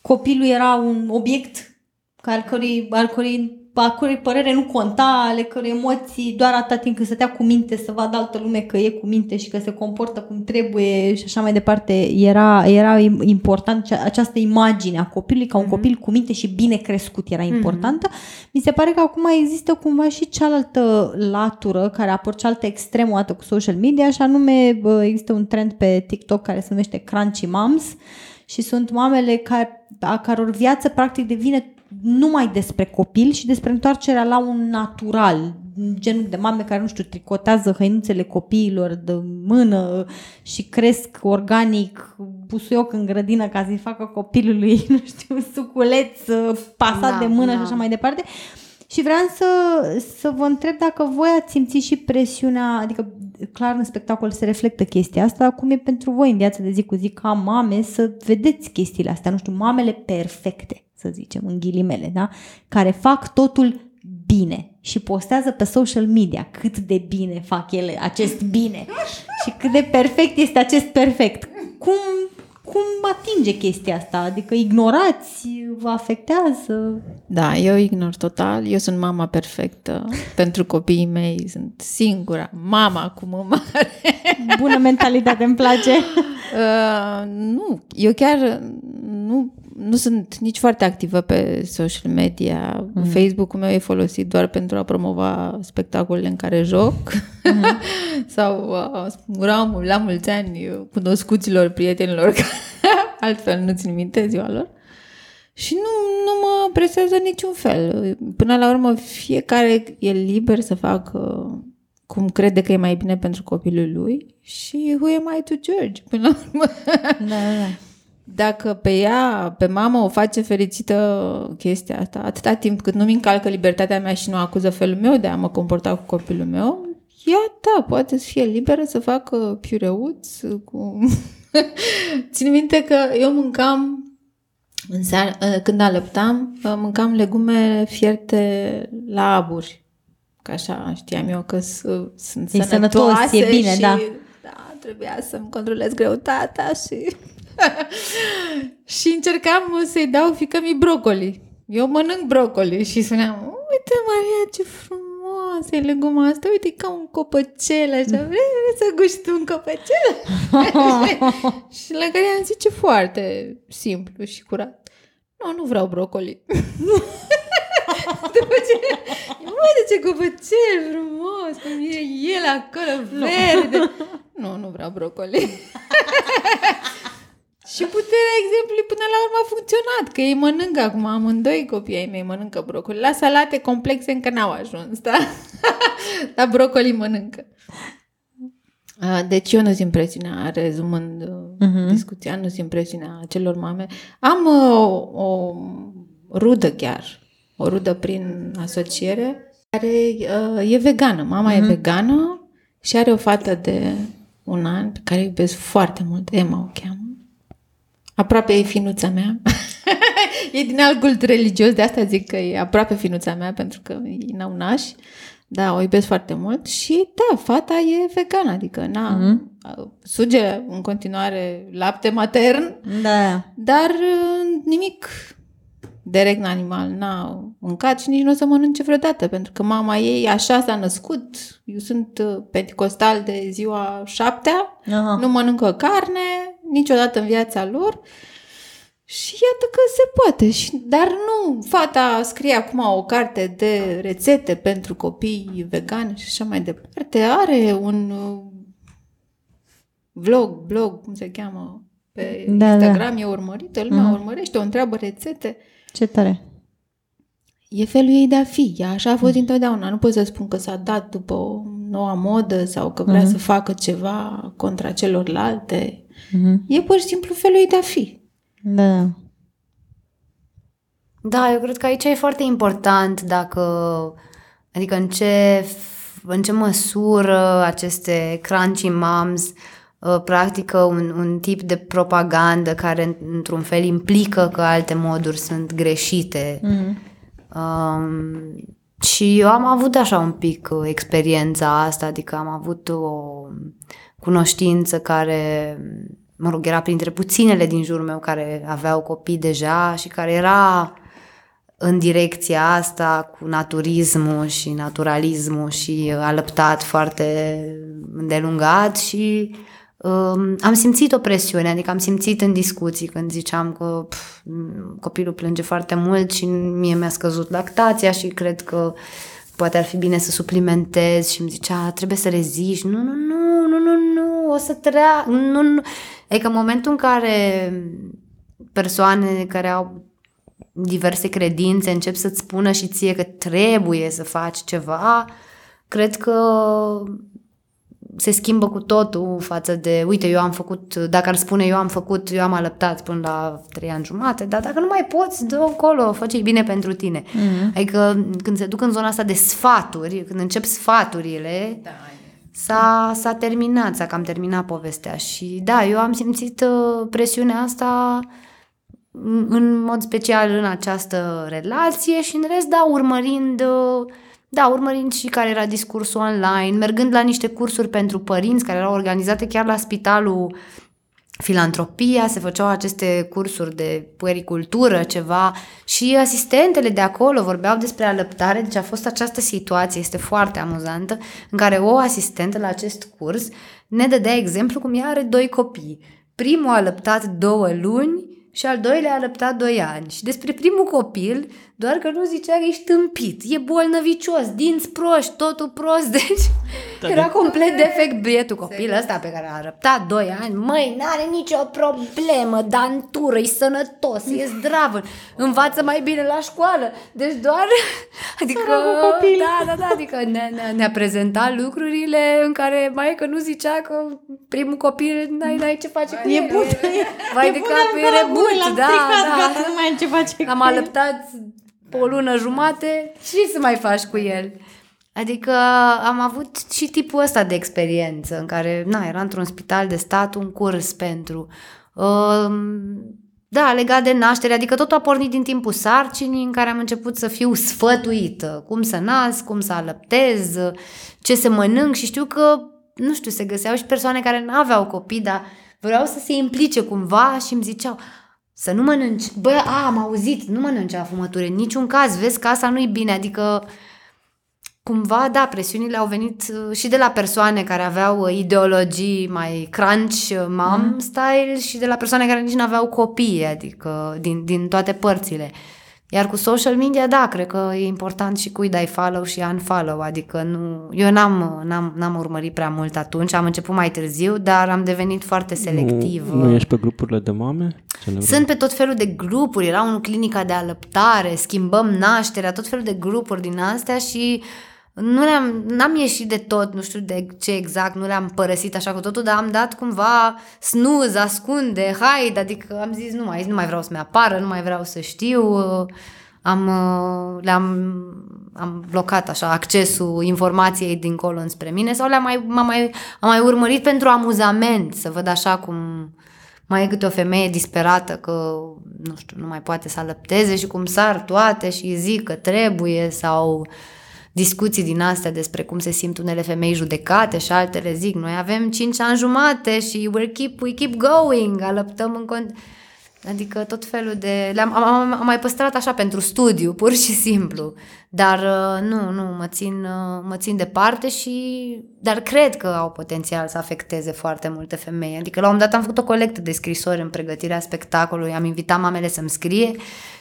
copilul era un obiect al cărui, al cărui, a cărui părere nu conta, ale cărui emoții doar atâta timp cât stătea cu minte să vadă altă lume că e cu minte și că se comportă cum trebuie și așa mai departe, era, era important cea- această imagine a copilului ca un copil cu minte și bine crescut era importantă. Mi se pare că acum există cumva și cealaltă latură care a apărut cealaltă extremă o dată cu social media și anume bă, există un trend pe TikTok care se numește Crunchy Moms și sunt mamele care, a căror viață practic devine numai despre copil și despre întoarcerea la un natural, genul de mame care, nu știu, tricotează hăinuțele copiilor de mână și cresc organic busuioc în grădină ca să-i facă copilului, (laughs) nu știu, suculeț pasat Da, de mână da. și așa mai departe. Și vreau să, să vă întreb dacă voi ați simțit și presiunea, adică clar în spectacol se reflectă chestia asta, cum e pentru voi în viața de zi cu zi ca mame să vedeți chestiile astea, nu știu, mamele perfecte, să zicem, în ghilimele, da? Care fac totul bine și postează pe social media cât de bine fac ele acest bine și cât de perfect este acest perfect. Cum, cum atinge chestia asta? Adică ignorați, vă afectează? Da, eu ignor total. Eu sunt mama perfectă (laughs) pentru copiii mei. Sunt singura mama cu mama care... Bună mentalitate, îmi place. (laughs) Uh, nu, eu chiar nu, nu sunt nici foarte activă pe social media. Mm-hmm. Facebook-ul meu e folosit doar pentru a promova spectacolele în care joc mm-hmm. (laughs) sau uh, ura mul- la mulți ani uh, cunoscuților, prietenilor, care (laughs) altfel nu țin minte ziua lor. Și nu, nu mă presează niciun fel. Până la urmă, fiecare e liber să facă cum crede că e mai bine pentru copilul lui și who am I to judge? Până la urmă, Da, da, da. Dacă pe ea, pe mamă, o face fericită chestia asta, atâta timp cât nu-mi încalcă libertatea mea și nu acuză felul meu de a mă comporta cu copilul meu, ea, da, poate să fie liberă să facă piureuț cu... (laughs) Țin minte că eu mâncam în seara, când alăptam, mâncam legume fierte la aburi. Că așa știam eu că s- sunt E sănătoase sănătos, e bine, și, da. da, trebuia să-mi controlez greutatea și... (laughs) și încercam să-i dau fică mi brocoli. Eu mănânc brocoli și spuneam, uite Maria ce frumoasă e leguma asta, uite e ca un copăcel așa, vrei să guști tu un copăcel? (laughs) și la care am zice foarte simplu și curat. Nu, nu vreau brocoli. (laughs) După ce, uite ce copăcel frumos, cum e el acolo, verde. Nu, nu vreau brocoli. Și puterea exemplului până la urmă a funcționat, că ei mănâncă acum, amândoi copiii ai mei mănâncă brocoli. La salate complexe încă n-au ajuns, da? (laughs) Dar brocoli mănâncă. Uh, Deci eu nu simt presiunea, rezumând uh-huh. discuția, nu simt presiunea celor mame. Am uh, o rudă chiar, o rudă prin asociere, care uh, e vegană. Mama uh-huh. e vegană și are o fată de un an pe care o iubesc foarte mult. Emma o cheamă. Aproape e finuța mea. (laughs) e din alt cult religios, de asta zic că e aproape finuța mea, pentru că e n-au nași. Da, o iubesc foarte mult și da, fata e vegană, adică na, mm-hmm. suge în continuare lapte matern, Da. dar uh, nimic de regn animal n-a mâncat și nici nu o să mănânce vreodată, pentru că mama ei așa s-a născut. Eu sunt uh, pentecostal de ziua șaptea, Aha. nu mănâncă carne niciodată în viața lor și iată că se poate. Și, dar nu, fata scrie acum o carte de rețete pentru copii vegani și așa mai departe. Are un uh, vlog, blog, cum se cheamă, pe Da, da. Instagram, e urmărită, lumea mm. urmărește, o întreabă rețete. Ce tare. E felul ei de a fi. Ea așa a fost întotdeauna. Nu pot să spun că s-a dat după o noua modă sau că vrea să facă ceva contra celorlalte. Mhm. E pur și simplu felul ei de a fi. Da. Da, eu cred că aici e foarte important dacă, adică în ce f- în ce măsură aceste crunchy moms uh, practică un, un tip de propagandă care într-un fel implică că alte moduri sunt greșite. Mm-hmm. Um, și eu am avut așa un pic uh, experiența asta, adică am avut o cunoștință care, mă rog, era printre puținele din jurul meu care aveau copii deja și care era în direcția asta cu naturismul și naturalismul și alăptat foarte îndelungat și um, am simțit o presiune, adică am simțit în discuții când ziceam că pf, copilul plânge foarte mult și mie mi-a scăzut lactația și cred că poate ar fi bine să suplimentez și îmi zicea trebuie să reziști, nu, nu, nu, nu, nu, nu, o să treacă, nu, nu. Adică în momentul în care persoane care au diverse credințe încep să-ți spună și ție că trebuie să faci ceva, cred că se schimbă cu totul față de, uite, eu am făcut, dacă ar spune eu am făcut, eu am alăptat până la trei ani jumate, dar dacă nu mai poți, dă acolo, face bine pentru tine. Mm-hmm. Adică când se duc în zona asta de sfaturi, când încep sfaturile, da. S-a, s-a terminat, s-a cam terminat povestea și da, eu am simțit uh, presiunea asta în mod special în această relație și în rest, da, urmărind uh, da, urmărind și care era discursul online, mergând la niște cursuri pentru părinți care erau organizate chiar la spitalul Filantropia, se făceau aceste cursuri de puericultură, ceva, și asistentele de acolo vorbeau despre alăptare, deci a fost această situație, este foarte amuzantă, în care o asistentă la acest curs ne dădea exemplu cum ea are doi copii. Primul a alăptat două luni și al doilea a alăptat doi ani. Și despre primul copil doar că nu zicea că ești tâmpit, e bolnăvicios, dinți proști, totul prost, (laughs) deci da, era complet defect bietul copil ăsta pe care a răptat 2 ani. Măi, n-are nicio problemă, dantură, e sănătos, e zdravă, învață mai bine la școală. Deci doar, (laughs) adică, da, da, da, adică ne, ne, ne-a prezentat lucrurile în care mai că nu zicea că primul copil n-ai, n-ai ce face cu e el. Bun, e, vai de cap, e rebut, da, da. nu mai ai ce face Am alăptat o lună jumate, ce să mai faci cu el? Adică am avut și tipul ăsta de experiență în care, na, era într-un spital de stat un curs pentru... Uh, da, legat de naștere, adică totul a pornit din timpul sarcinii în care am început să fiu sfătuită, cum să nasc, cum să alăptez, ce să mănânc și știu că, nu știu, se găseau și persoane care nu aveau copii, dar vreau să se implice cumva și îmi ziceau, să nu mănânci. Bă, a, am auzit, nu mănânci la fumătură, în niciun caz, vezi că asta nu-i bine, adică cumva, da, presiunile au venit uh, și de la persoane care aveau uh, ideologii mai crunch, uh, mom mm. style și de la persoane care nici nu aveau copii, adică din, din toate părțile. Iar cu social media, da, cred că e important și cui dai follow și unfollow, adică nu, eu n-am, n-am, n-am urmărit prea mult atunci, am început mai târziu, dar am devenit foarte selectiv. Nu, nu ești pe grupurile de mame? Sunt pe tot felul de grupuri, era un clinica de alăptare, schimbăm nașterea, tot felul de grupuri din astea și nu le-am, n-am ieșit de tot, nu știu de ce exact, nu le-am părăsit așa cu totul, dar am dat cumva snuz, ascunde, haide, adică am zis nu mai, nu mai vreau să-mi apară, nu mai vreau să știu, am, le-am am blocat așa accesul informației dincolo înspre mine sau le-am mai, m-am mai, am mai urmărit pentru amuzament, să văd așa cum mai e câte o femeie disperată că, nu știu, nu mai poate să alăpteze și cum sar toate și zic că trebuie sau discuții din astea despre cum se simt unele femei judecate și altele zic, noi avem 5 ani jumate și we keep, we keep going, alăptăm în cont... Adică tot felul de... Le-am, am, am, am mai păstrat așa pentru studiu, pur și simplu. Dar uh, nu, nu, mă țin, uh, mă țin departe și... Dar cred că au potențial să afecteze foarte multe femei. Adică la un moment dat am făcut o colectă de scrisori în pregătirea spectacolului, am invitat mamele să-mi scrie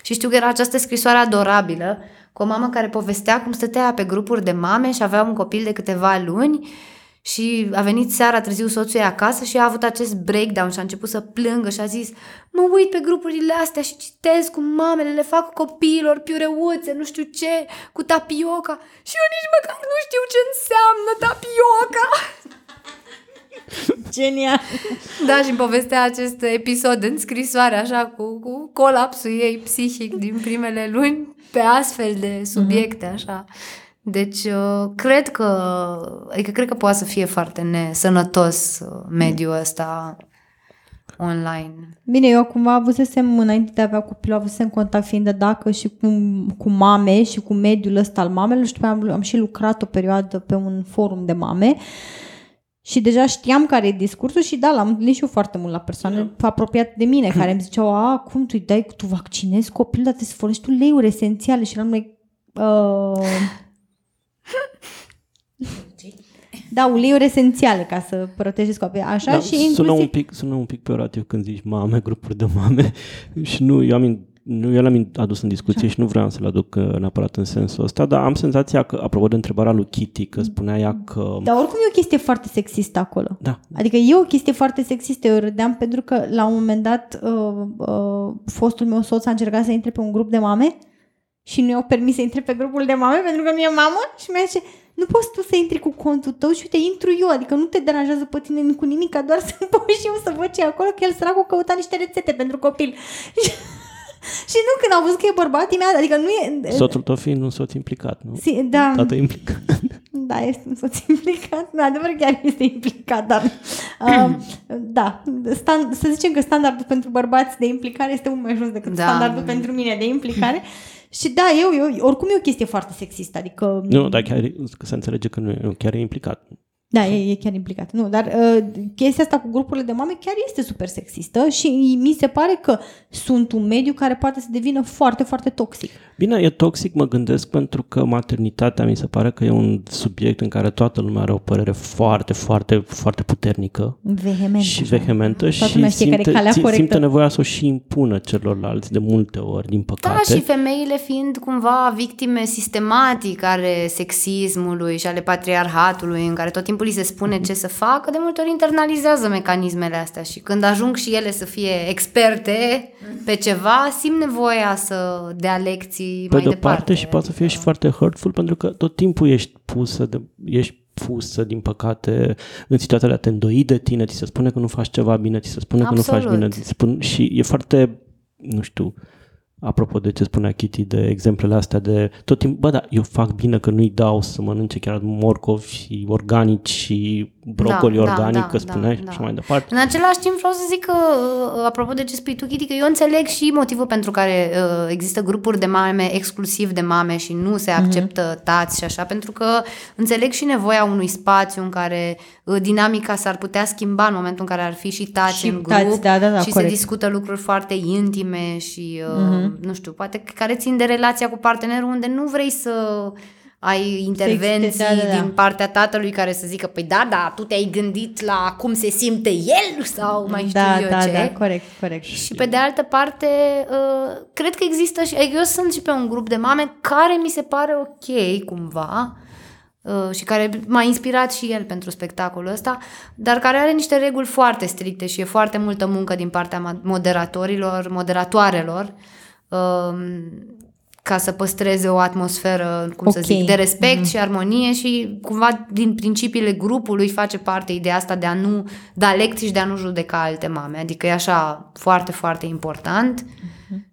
și știu că era această scrisoare adorabilă cu o mamă care povestea cum stătea pe grupuri de mame și avea un copil de câteva luni și a venit seara târziu soțul ei acasă și a avut acest breakdown și a început să plângă și a zis mă uit pe grupurile astea și citesc cum mamele le fac copiilor piureuțe, nu știu ce, cu tapioca și eu nici măcar nu știu ce înseamnă tapioca. (laughs) Genial! Da, și îmi povestea acest episod în scrisoare, așa, cu, cu colapsul ei psihic din primele luni pe astfel de subiecte, așa. Deci, uh, cred că, adică cred că poate să fie foarte nesănătos uh, mediul ăsta online. Bine, eu cumva avusesem, înainte de a avea copilul, avusesem contact fiind de dacă și cu, cu mame și cu mediul ăsta al mamelor și după aia am, am și lucrat o perioadă pe un forum de mame. Și deja știam care e discursul și da, l-am întâlnit și eu foarte mult la persoane apropiate de mine (clears throat) care îmi ziceau, a, cum tu îi dai, tu vaccinezi copilul, dar trebuie să folosești tu leiuri esențiale. Și eram like, uh... (laughs) Da, uleiuri esențiale ca să protejezi copiii. Așa Da, și sună, inclusiv... un pic, sună un pic peorativ când zici mame, grupuri de mame (laughs) și nu, eu am, in- nu, eu l-am adus în discuție și nu vreau să-l aduc uh, neapărat în sensul ăsta, dar am senzația că, apropo de întrebarea lui Kitty, că spunea ea că... Dar oricum e o chestie foarte sexistă acolo. Da. Adică e o chestie foarte sexistă. Eu râdeam pentru că la un moment dat uh, uh, fostul meu soț a încercat să intre pe un grup de mame și nu i-au permis să intre pe grupul de mame pentru că nu e mamă și mi-a zis nu poți tu să intri cu contul tău și uite, intru eu, adică nu te deranjează pe tine cu nimic, doar (laughs) să pot și eu să văd ce e acolo, că el săracul căuta niște rețete pentru copil. (laughs) și nu, când am văzut că e bărbat, imediat, adică nu e... Soțul tău fiind un soț implicat, nu? Si, da, Tată implicat. (laughs) da, este un soț implicat. Nu, adevăr chiar este implicat, dar uh, (clears throat) da, stand, să zicem că standardul pentru bărbați de implicare este mult mai jos decât Da. standardul pentru mine de implicare. (clears throat) Și da, eu, eu, oricum e o chestie foarte sexistă, adică... Nu, dar chiar e- că se înțelege că nu e, nu, chiar e implicat. Da, e, e chiar implicat. Nu, dar uh, chestia asta cu grupurile de mame chiar este super sexistă și mi se pare că sunt un mediu care poate să devină foarte, foarte toxic. Bine, e toxic, mă gândesc, pentru că maternitatea mi se pare că e un subiect în care toată lumea are o părere foarte, foarte, foarte puternică Vehement. și așa. vehementă Toată lumea și știe care e simte, calea ți- corectă. simte nevoia să o și impună celorlalți de multe ori, din păcate. Da, și femeile fiind cumva victime sistematic ale sexismului și ale patriarhatului, în care tot timpul li se spune ce să facă, de multe ori internalizează mecanismele astea și când ajung și ele să fie experte pe ceva, simt nevoia să dea lecții pe mai de o departe. parte și poate să fie și foarte hurtful pentru că tot timpul ești pusă de, ești pusă, din păcate, în situația de a te îndoi de tine, ți se spune că nu faci ceva bine, ți se spune că nu faci Absolut. bine, ți se spun, și e foarte, nu știu, apropo de ce spunea Kitty, de exemplele astea de tot timpul, bă, da, eu fac bine că nu-i dau să mănânce chiar morcovi și organici și brocoli Da, da, organic, da, că spuneai da, și da. așa mai departe. În același timp vreau să zic că, uh, apropo de ce spui tu, Kitty, că eu înțeleg și motivul pentru care uh, există grupuri de mame exclusiv de mame și nu se acceptă tați și așa, pentru că înțeleg și nevoia unui spațiu în care uh, dinamica s-ar putea schimba în momentul în care ar fi și tați Și în grup tați, da, da, da, și corect. se discută lucruri foarte intime și, uh, nu știu, poate care țin de relația cu partenerul unde nu vrei să ai intervenții da, da, da. din partea tatălui care să zică, păi da, da, tu te-ai gândit la cum se simte el sau mai știu da, eu da, ce. da, corect, corect. Și pe de altă parte, uh, cred că există și, adică eu sunt și pe un grup de mame care mi se pare ok cumva uh, și care m-a inspirat și el pentru spectacolul ăsta, dar care are niște reguli foarte stricte și e foarte multă muncă din partea ma- moderatorilor, moderatoarelor, um, ca să păstreze o atmosferă, cum să Ok. zic, de respect și armonie și cumva din principiile grupului face parte ideea asta de a nu da lecții și de a nu judeca alte mame. Adică e așa foarte, foarte important.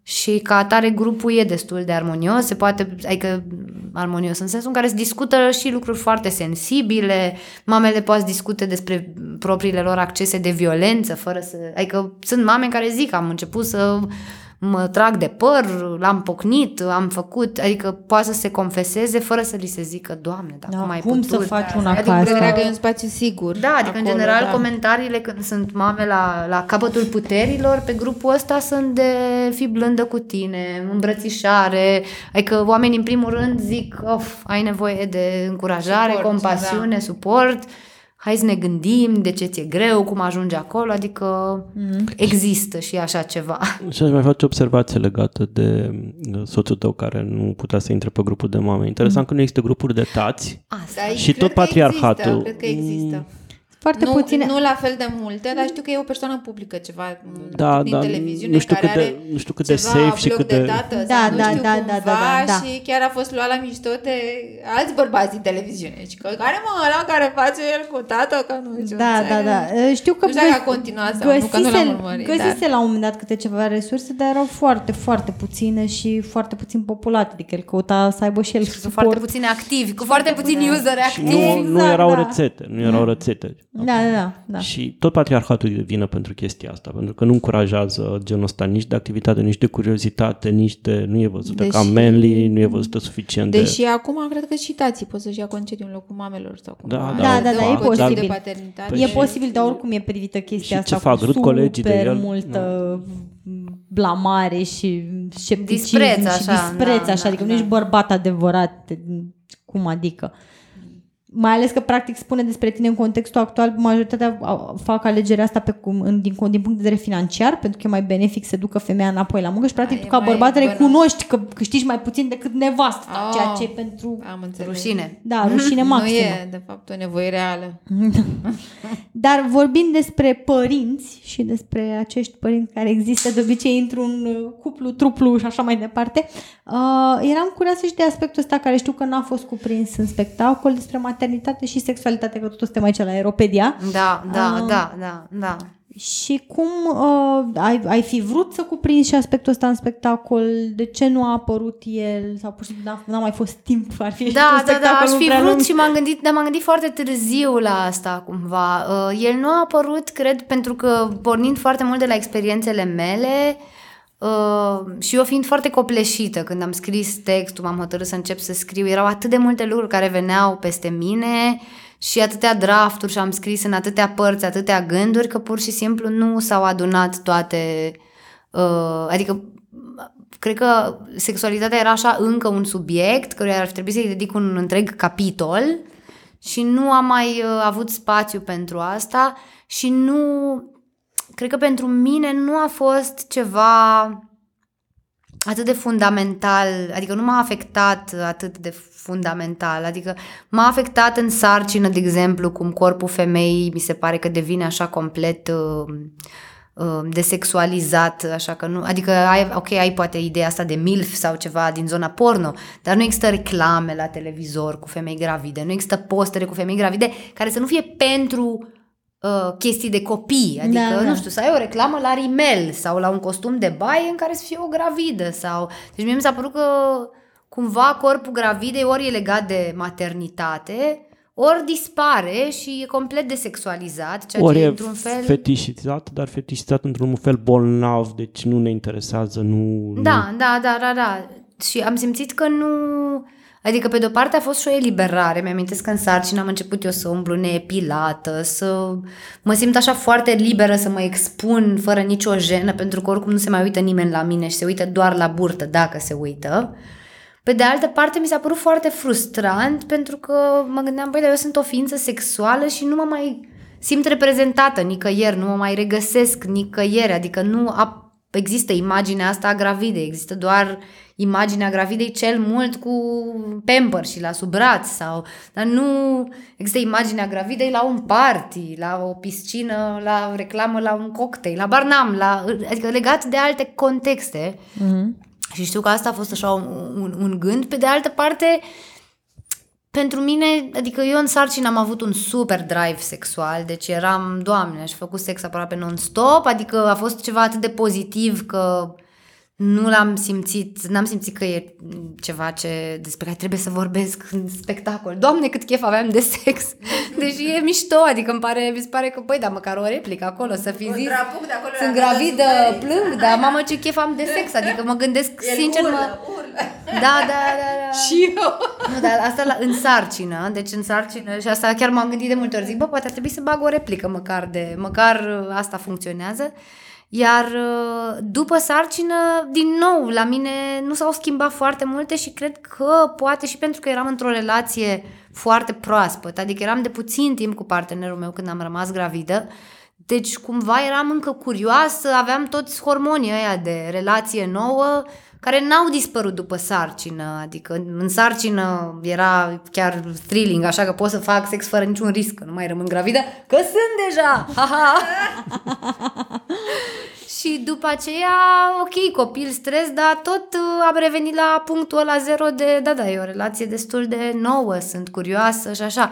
Și ca atare grupul e destul de armonios, se poate, adică armonios în sensul în care se discută și lucruri foarte sensibile, mamele poate să discute despre propriile lor accese de violență, fără să, adică sunt mame care zic, am început să mă trag de păr, l-am pocnit, am făcut, adică poate să se confeseze fără să li se zică, Doamne, dar Da, cum ai cum putut? să faci una Adică ca asta? Credea că e un spațiu sigur. da, adică acolo, în general da. comentariile când sunt mame la, la capătul puterilor pe grupul ăsta sunt de fi blândă cu tine, îmbrățișare, adică oamenii în primul rând zic of, ai nevoie de încurajare, Suport, compasiune, da. suport, hai să ne gândim de ce ți-e greu, cum ajungi acolo, adică Mhm. există și așa ceva. Și aș mai face o observație legată de uh, soțul tău care nu putea să intre pe grupul de mame. Interesant că nu există grupuri de tați Asta Da, și cred tot că patriarhatul. Există, cred că există. Mm, foarte nu, puține. Nu la fel de multe, dar știu că e o persoană publică ceva Da, din da, televiziune nu știu care cât de- are nu știu cât de ceva safe și bloc cât de de- dată Da, sau nu da, știu da, cumva da, da, da. și chiar a fost luat la mișto de alți bărbați din televiziune. Și că care mă ăla care face el cu tată, că nu știu. Da, da, înțelegi? da. Uh, Știu că Nu știu dacă găs- a continuat sau nu, că nu l-am urmărit, găsise dar- la un moment dat câte ceva resurse, dar erau foarte, foarte puține și foarte puțin populate. Adică el căuta să aibă și el Sunt suport. foarte puțini activi, cu foarte puțini useri Și activi. nu, nu Exact, erau da. rețete, nu erau rețete. Da, da, da. da. Și tot patriarhatul e de vină pentru chestia asta, pentru că nu încurajează genul ăsta nici de activitate, nici de curiozitate, nici de... nu e văzută Deși- ca manly, nu e văzută suficient de... Deși acum cred că și tații pot să-și ia concediu în locul mamelor sau cum. Da, da, da, da, e concediu posibil. de paternitate. Păi e și- posibil, dar oricum e privită chestia și asta ce fac? cu Râd super colegii de el? multă blamare și scepticism Dispreț, și așa, dispreț, da, așa, da, adică nu da. ești bărbat adevărat, cum adică? Mai ales că practic spune despre tine în contextul actual, majoritatea au- fac alegerea asta pe cum, în, din, din punct de vedere financiar, pentru că e mai benefic să ducă femeia înapoi la muncă și practic Da, tu e ca mai bărbat bănuț. recunoști că câștigi mai puțin decât nevastă, Ah. ceea ce e pentru... Am înțeles. Rușine. Da, rușine (laughs) Nu maximă. e, de fapt, o nevoie reală. (laughs) Dar vorbind despre părinți și despre acești părinți care există de obicei într-un uh, cuplu, truplu și așa mai departe, uh, eram curioasă și de aspectul ăsta care știu că n-a fost cuprins în spectacol despre maternitate și sexualitate, că tot suntem aici la Aeropedia. Da, da, Ah. da, da, da. Și cum uh, ai, ai fi vrut să cuprinzi și aspectul ăsta în spectacol? De ce nu a apărut el? Sau pur și simplu n-a, n-a mai fost timp? Ar fi Da, un da, da, spectacol aș mult fi prea vrut lung. și m-am gândit, dar m-am gândit foarte târziu la asta cumva. Uh, el nu a apărut, cred, pentru că pornind foarte mult de la experiențele mele uh, și eu fiind foarte copleșită când am scris textul, m-am hotărât să încep să scriu, erau atât de multe lucruri care veneau peste mine și atâtea drafturi și am scris în atâtea părți, atâtea gânduri, că pur și simplu nu s-au adunat toate, uh, adică cred că sexualitatea era așa încă un subiect căruia ar fi trebuit să-i dedic un întreg capitol și nu am mai uh, avut spațiu pentru asta și nu, cred că pentru mine nu a fost ceva atât de fundamental, adică nu m-a afectat atât de fundamental, adică m-a afectat în sarcină, de exemplu, cum corpul femeii mi se pare că devine așa complet uh, uh, desexualizat, așa că nu, adică ai, ok, ai poate ideea asta de MILF sau ceva din zona porno, dar nu există reclame la televizor cu femei gravide, nu există postere cu femei gravide care să nu fie pentru uh, chestii de copii, adică, Da, da. nu știu, să ai o reclamă la rimel sau la un costum de baie în care să fie o gravidă sau... Deci mie mi s-a părut că cumva corpul gravidei ori e legat de maternitate, ori dispare și e complet desexualizat, ceea Ori ce e într-un fel... fetișizat, dar fetișizat într-un fel bolnav, deci nu ne interesează, nu... Da, da, da, da, da. Și am simțit că nu... Adică, pe de-o parte, a fost și o eliberare. Mi-amintesc că în sarcină am început eu să umblu neepilată, să mă simt așa foarte liberă să mă expun fără nicio jenă, pentru că oricum nu se mai uită nimeni la mine și se uită doar la burtă, dacă se uită. Pe de altă parte, mi s-a părut foarte frustrant pentru că mă gândeam, băi, dar eu sunt o ființă sexuală și nu mă mai simt reprezentată nicăieri, nu mă mai regăsesc nicăieri, adică nu a, există imaginea asta a gravidei, există doar imaginea gravidei cel mult cu pamper și la sub braț sau, dar nu există imaginea gravidei la un party, la o piscină, la o reclamă, la un cocktail, la barnam, la, adică legat de alte contexte. Mhm. Și știu că asta a fost așa un, un, un gând. Pe de altă parte, pentru mine, adică eu în sarcină am avut un super drive sexual, deci eram, doamne, aș făcut sex aproape non-stop, adică a fost ceva atât de pozitiv că nu l-am simțit, n-am simțit că e ceva ce, despre care trebuie să vorbesc în spectacol. Doamne, cât chef aveam de sex! (laughs) Deși e mișto, adică îmi pare, mi se pare că, băi, dar măcar o replică acolo, să fi zis, trapuc de acolo sunt la toată gravidă, suferința. plâng, dar (laughs) mamă ce chef am de sex, adică mă gândesc, sincer, mă... (laughs) Da, da, da, da. Și eu. Nu, dar asta la, în sarcină, deci în sarcină și asta chiar m-am gândit de multe ori. Zic, bă, poate ar trebui să bag o replică măcar de, măcar uh, asta funcționează. Iar uh, după sarcină, din nou, la mine nu s-au schimbat foarte multe și cred că poate și pentru că eram într-o relație foarte proaspăt, adică eram de puțin timp cu partenerul meu când am rămas gravidă, deci cumva eram încă curioasă, aveam toți hormonii ăia de relație nouă, care n-au dispărut după sarcină, adică în sarcină era chiar thrilling, așa că pot să fac sex fără niciun risc, că nu mai rămân gravidă, că sunt deja! Ha-ha! (laughs) și după aceea, ok, copil, stres, dar tot uh, am revenit la punctul ăla zero de, da, da, e o relație destul de nouă, sunt curioasă și așa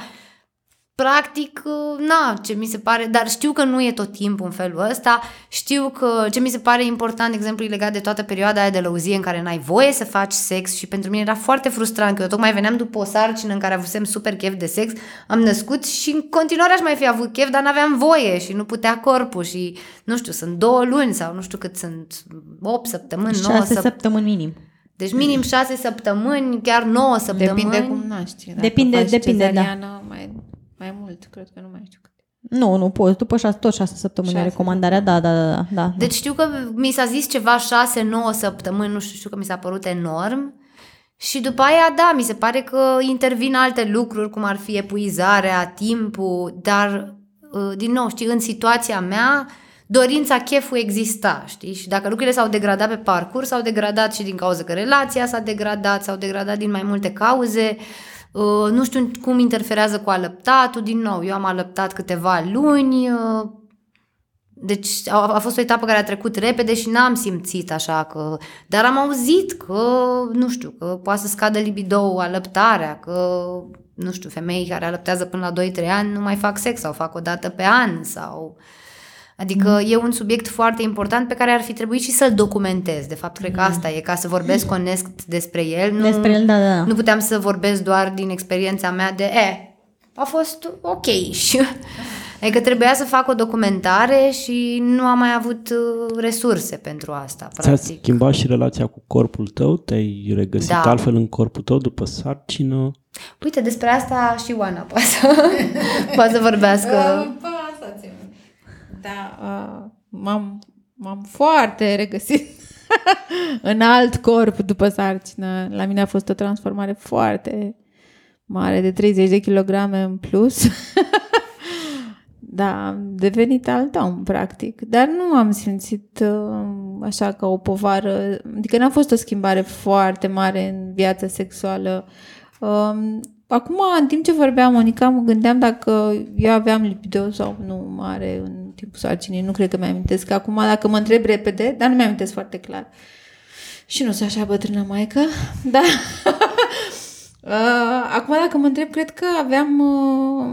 practic, na, ce mi se pare, dar știu că nu e tot timpul în felul ăsta, știu că ce mi se pare important, de exemplu, e legat de toată perioada aia de lăuzie în care n-ai voie să faci sex și pentru mine era foarte frustrant că eu tocmai veneam după o sarcină în care avusem super chef de sex, am născut și în continuare aș mai fi avut chef, dar n-aveam voie și nu putea corpul și, nu știu, sunt două luni sau nu știu cât sunt, 8 săptămâni, 9 6 săptămâni minim. Deci minim 6 săptămâni, chiar 9 săptămâni. Depinde cum naști. Dacă Depinde- faci depinde, da. cezariană, mai, mai mult, cred că nu mai știu cât. Nu, nu poți. După șase, tot șase săptămâni Șase recomandarea. Da, da, da, da, da. Deci știu că mi s-a zis ceva 6-9 săptămâni, nu știu, știu că mi s-a părut enorm. Și după aia, da, mi se pare că intervin alte lucruri, cum ar fi epuizarea, timpul, dar, uh, din nou, știi, în situația mea, dorința, cheful exista, știi? Și dacă lucrurile s-au degradat pe parcurs, s-au degradat și din cauza că relația s-a degradat, s-au degradat din mai multe cauze. Uh, nu știu cum interferează cu alăptatul, din nou, eu am alăptat câteva luni, uh, deci a, a fost o etapă care a trecut repede și n-am simțit așa că... Dar am auzit că, nu știu, că poate să scadă libido alăptarea, că, nu știu, femei care alăptează până la 2-3 ani nu mai fac sex sau fac o dată pe an sau... Adică e un subiect foarte important pe care ar fi trebuit și să-l documentez. De fapt, cred că asta e, ca să vorbesc onest despre el. Nu, Despre el, da, da, da. nu puteam să vorbesc doar din experiența mea de, e, a fost ok. (laughs) Și, adică trebuia să fac o documentare și nu am mai avut uh, resurse pentru asta, Ți-a practic. schimbat și relația cu corpul tău? Te-ai regăsit Da. altfel în corpul tău după sarcină? Uite, despre asta și Oana poate să, (laughs) poate să vorbească. (laughs) Bă, asta ți Da, uh, m-am, m-am foarte regăsit (laughs) în alt corp după sarcină. La mine a fost o transformare foarte mare, de 30 de kilograme în plus. (laughs) da, am devenit alt om, practic. Dar nu am simțit uh, așa ca o povară, adică n-a fost o schimbare foarte mare în viața sexuală. Um, acum, în timp ce vorbea Monica, mă gândeam dacă eu aveam libido sau nu mare în timpul sarcinii. Nu cred că mi-amintesc. Acum, dacă mă întreb repede, dar nu mi-amintesc foarte clar. Și nu sunt așa bătrână maică, (laughs) da. Uh, Acum, dacă mă întreb, cred că aveam uh,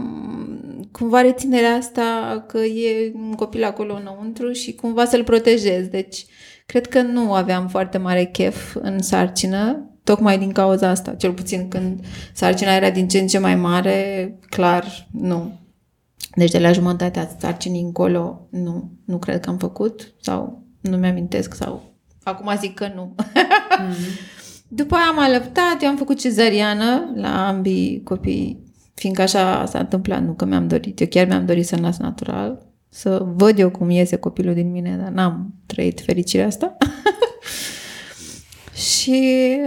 cumva reținerea asta că e un copil acolo înăuntru și cumva să-l protejez. Deci, cred că nu aveam foarte mare chef în sarcină, tocmai din cauza asta. Cel puțin când sarcina era din ce în ce mai mare, clar, nu. Deci de la jumătatea sarcinii încolo, nu, nu cred că am făcut sau nu mi-amintesc sau acum zic că nu. (laughs) După aia am alăptat, eu am făcut cezariană la ambii copii, fiindcă așa s-a întâmplat, nu că mi-am dorit. Eu chiar mi-am dorit să nasc natural, să văd eu cum iese copilul din mine, dar n-am trăit fericirea asta. (laughs) Și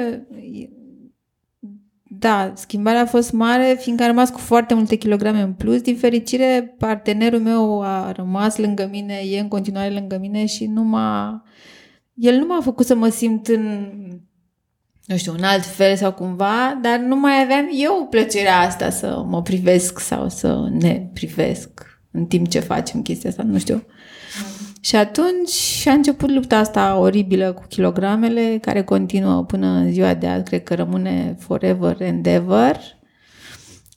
da, schimbarea a fost mare, fiindcă am rămas cu foarte multe kilograme în plus. Din fericire, partenerul meu a rămas lângă mine, e în continuare lângă mine și nu m-a... El nu m-a făcut să mă simt în, nu știu, în alt fel sau cumva, dar nu mai aveam eu plăcerea asta să mă privesc sau să ne privesc în timp ce facem chestia asta, nu știu. Și atunci a început lupta asta oribilă cu kilogramele, care continuă până în ziua de azi, cred că rămâne forever and ever.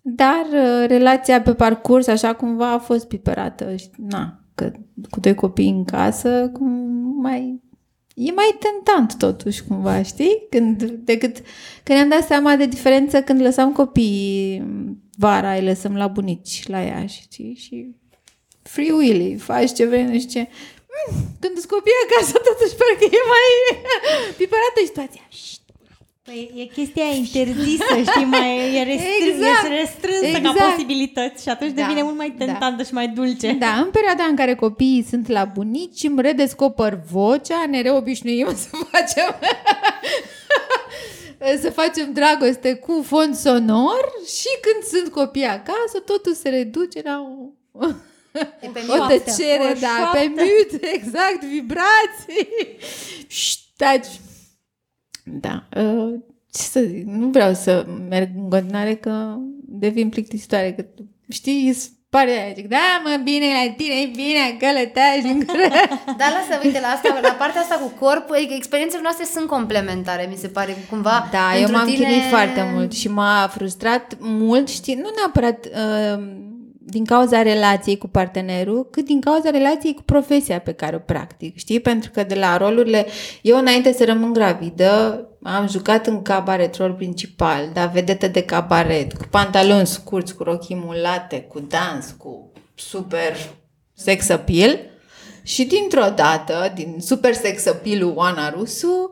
Dar uh, relația pe parcurs, așa cumva, a fost piperată. Și, Na, că cu doi copii în casă, cum mai... E mai tentant totuși, cumva, știi? Când, decât când ne-am dat seama de diferență când lăsam copiii vara, îi lăsăm la bunici, la ea, știi? Și free willy, faci ce vrei, nu știu ce. Mm, Când îți copii acasă, totuși pare că e mai (laughs) piperată situația. Păi e chestia interzisă, (laughs) știi, mai e restrâns, Exact. e restrânsă Exact. ca posibilități și atunci Da. devine mult mai Da. tentantă și mai dulce. Da, în perioada în care copiii sunt la bunici, îmi redescoper vocea, ne reobișnuim (laughs) să facem să facem dragoste cu fond sonor și când sunt copii acasă, totul se reduce la o, E pe o șoaptă. tăcere, O da, șoaptă. pe mute, (laughs) exact, vibrații. Șt, taci. Da. Uh, ce să zic, nu vreau să merg în continuare că devin plictisitoare, că știi, îți pare aia, zic, da, mă, bine la tine, e bine, călătași în gură. (laughs) Da, lasă, uite, la asta, la partea asta cu corpul, adică experiențele noastre sunt complementare, mi se pare, cumva. Da, eu pentru m-am tine... chinuit foarte mult și m-a frustrat mult, știi, nu neapărat uh, din cauza relației cu partenerul, cât din cauza relației cu profesia pe care o practic, știi? Pentru că de la rolurile, eu înainte să rămân gravidă, am jucat în cabaret rol principal, dar vedetă de cabaret, cu pantaloni scurți, cu rochii mulate, cu dans, cu super sex appeal. Și dintr-o dată, din super sex appeal-ul Oana Rusu,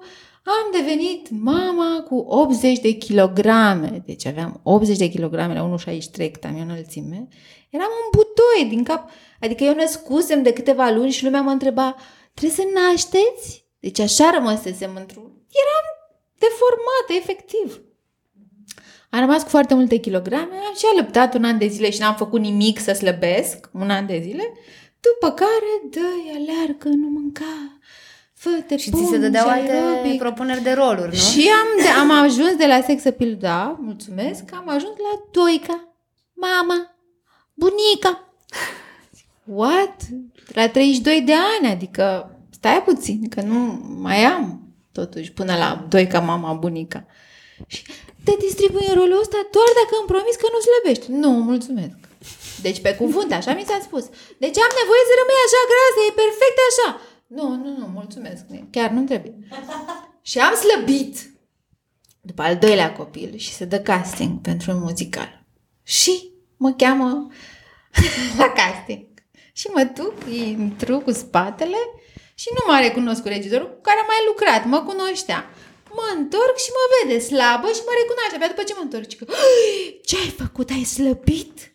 am devenit mama cu 80 de kilograme. Deci aveam 80 de kilograme la 1,63 cât am eu înălțime. Eram un butoi din cap. Adică eu născusem de câteva luni și lumea mă întreba, trebuie să nașteți? Deci așa rămăsesem într-un... Eram deformată, efectiv. Am rămas cu foarte multe kilograme, am și alăptat un an de zile și n-am făcut nimic să slăbesc, un an de zile, după care, dă aleargă, nu mânca, fă-te Și ți se dădeau alte aerobic. propuneri de roluri, nu? Și am, de, am ajuns de la sex appeal, da, mulțumesc, am ajuns la Doica, mama, bunica. What? La 32 de ani, adică stai puțin, că nu mai am totuși până la Doica, mama, bunica. Și te distribui în rolul ăsta doar dacă îmi promis că nu slăbești. Nu, mulțumesc. Deci pe cuvânt, așa mi s-a spus. Deci am nevoie să rămâi așa grasă, e perfect așa. Nu, nu, nu, mulțumesc. Chiar nu trebuie. Și am slăbit după al doilea copil și se dă casting pentru un muzical. Și mă cheamă (laughs) la casting. Și mă duc, intru cu spatele și nu m-a recunoscut regizorul cu care am mai lucrat, mă cunoștea. Mă întorc și mă vede slabă și mă recunoaște. Abia după ce mă întorc, zic, (gasps) ce ai făcut? Ai slăbit?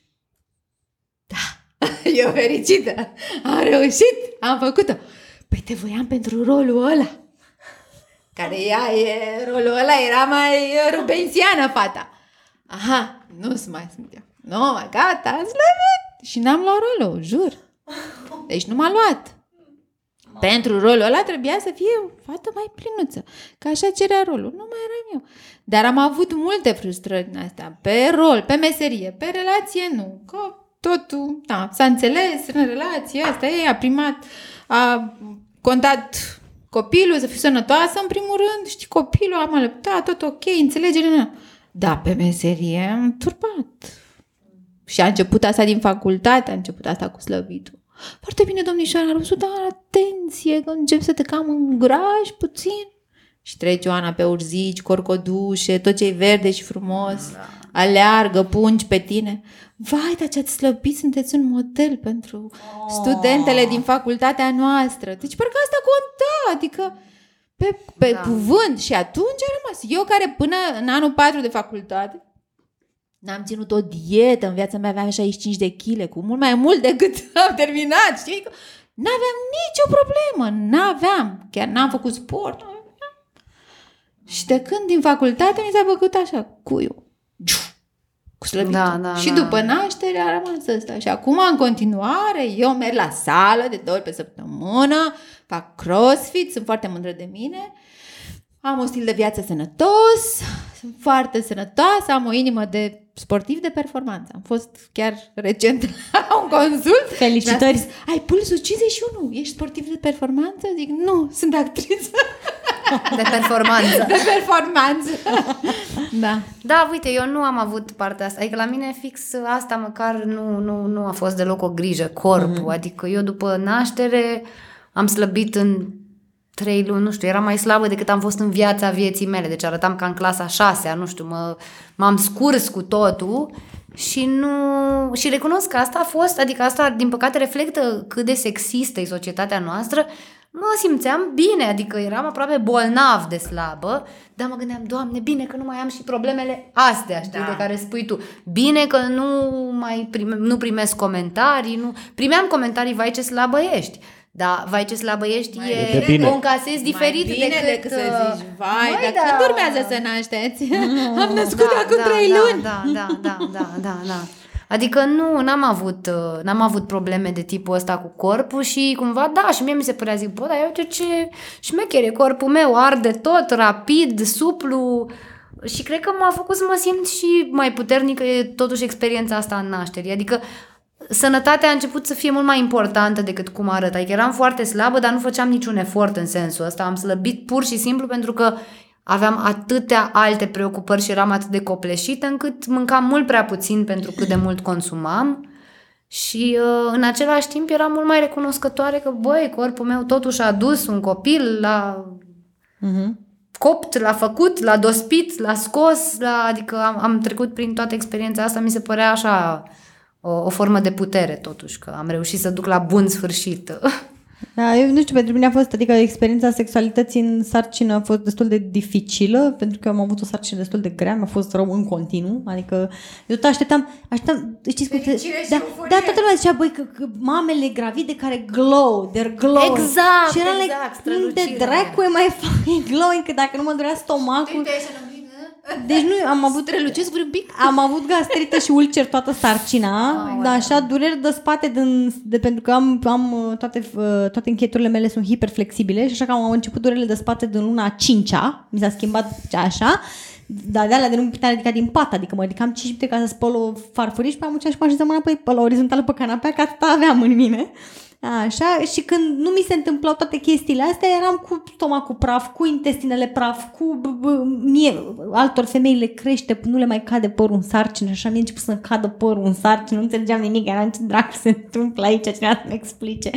Da, (laughs) eu fericită. Am reușit, am făcut-o. Păi te voiam pentru rolul ăla. Care ea e, rolul ăla era mai rubensiană, fata. Aha, nu sunt mai sunt eu. Nu, mai gata, am slăbit. Și n-am luat rolul, jur. Deci nu m-a luat. Pentru rolul ăla trebuia să fie o fată mai plinuță. Că așa cerea rolul. Nu mai eram eu. Dar am avut multe frustrări din astea. Pe rol, pe meserie, pe relație nu. Că totul, da, s-a înțeles în relație asta. Ei a primat, a contat copilul să fiu sănătoasă în primul rând. Știi, copilul am alăptat, tot ok, înțelegere. Nu. Da, pe meserie am turbat. Și a început asta din facultate, a început asta cu slăbitul. Foarte bine, domnișoara Rusu, dar atenție, că încep să te cam îngrași puțin. Și trece Oana pe urzici, corcodușe, tot ce e verde și frumos, da. aleargă, pungi pe tine. Vai, dar ce-ați slăbit, sunteți un model pentru oh. studentele din facultatea noastră. Deci parcă asta conta, adică pe, pe da. cuvânt. Și atunci a rămas. Eu care până în anul 4 de facultate N-am ținut o dietă, în viața mea aveam 65 de kg, cu mult mai mult decât (laughs) am terminat, știi? N-aveam nicio problemă, n-aveam, chiar n-am făcut sport. Și de când din facultate mi s-a făcut așa, cuiu, cu slăbitul. Da, da, și da. după naștere a rămas ăsta. Și acum, în continuare, eu merg la sală de două ori pe săptămână, fac crossfit, sunt foarte mândră de mine, am un stil de viață sănătos, sunt foarte sănătoasă, am o inimă de sportiv de performanță. Am fost chiar recent la un consult. Felicitări! Mi-a spus, Ai pulsul 51, ești sportiv de performanță? Zic, nu, sunt actriță (laughs) De performanță. de performanță. da. Da, uite, eu nu am avut partea asta. Adică la mine fix asta măcar nu, nu, nu a fost deloc o grijă, corpul. Mm-hmm. Adică eu după naștere am slăbit în trei luni, nu știu, eram mai slabă decât am fost în viața vieții mele. Deci arătam ca în clasa șasea, nu știu, mă, m-am scurs cu totul și nu... Și recunosc că asta a fost, adică asta, din păcate, reflectă cât de sexistă e societatea noastră. Mă simțeam bine, adică eram aproape bolnav de slabă, dar mă gândeam, Doamne, bine că nu mai am și problemele astea, știi, Da. de care spui tu. Bine că nu mai prime, nu primesc comentarii, nu... Primeam comentarii, vai ce slabă ești. Da, vai ce slabă ești, Mai e, de bine. o încasezi diferit mai bine decât, decât, să zici, vai, Măi, dar da. când urmează să nașteți? (laughs) Am născut da, acum da, trei da, luni. Da, da, da, da, da, da. Adică nu, n-am avut, uh, n-am avut probleme de tipul ăsta cu corpul și cumva, da, și mie mi se părea, zic, bă, dar uite ce șmecher e corpul meu, arde tot, rapid, suplu și cred că m-a făcut să mă simt și mai puternică e totuși experiența asta în nașterii. Adică sănătatea a început să fie mult mai importantă decât cum arăt. Adică eram foarte slabă, dar nu făceam niciun efort în sensul ăsta. Am slăbit pur și simplu pentru că aveam atâtea alte preocupări și eram atât de copleșită încât mâncam mult prea puțin pentru cât de mult consumam și uh, în același timp eram mult mai recunoscătoare că, băi, corpul meu totuși a dus un copil la Uh-huh. copt, l-a făcut, l-a dospit, l-a scos, l-a, adică am, am trecut prin toată experiența asta, mi se părea așa o, o formă de putere totuși, că am reușit să duc la bun sfârșit. (laughs) Da, eu nu știu, pentru mine a fost, adică experiența sexualității în sarcină a fost destul de dificilă, pentru că am avut o sarcină destul de grea, mi-a fost rău în continuu, adică eu tot așteptam, așteptam, știți cum, Fericire și da, euforie. da, toată lumea zicea, băi, că, că mamele gravide care glow, they're glowing. Exact, și era exact, like, unde strălucirea. dracu e mai fucking (laughs) glowing, că dacă nu mă durea stomacul, deci nu, am avut Strălucesc vreun pic? am avut gastrită și ulcer toată sarcina, Aoleu. da, așa, dureri de spate din, de, pentru că am, am uh, toate, uh, toate încheieturile mele sunt hiperflexibile și așa că am început durerile de spate din luna a cincea, mi s-a schimbat așa, dar de alea de nu puteam ridica din pat, adică mă ridicam 5 minute ca să spăl o farfurie și pe am și mă așezam înapoi pe la orizontală pe canapea, că atâta aveam în mine. Așa, și când nu mi se întâmplau toate chestiile astea, eram cu stomacul praf, cu intestinele praf, cu b- b- mie, altor femei le crește, nu le mai cade părul în sarcină, așa mi-a început să cadă părul în sarcină, nu înțelegeam nimic, eram ce dracu se întâmplă aici, cineva să-mi explice.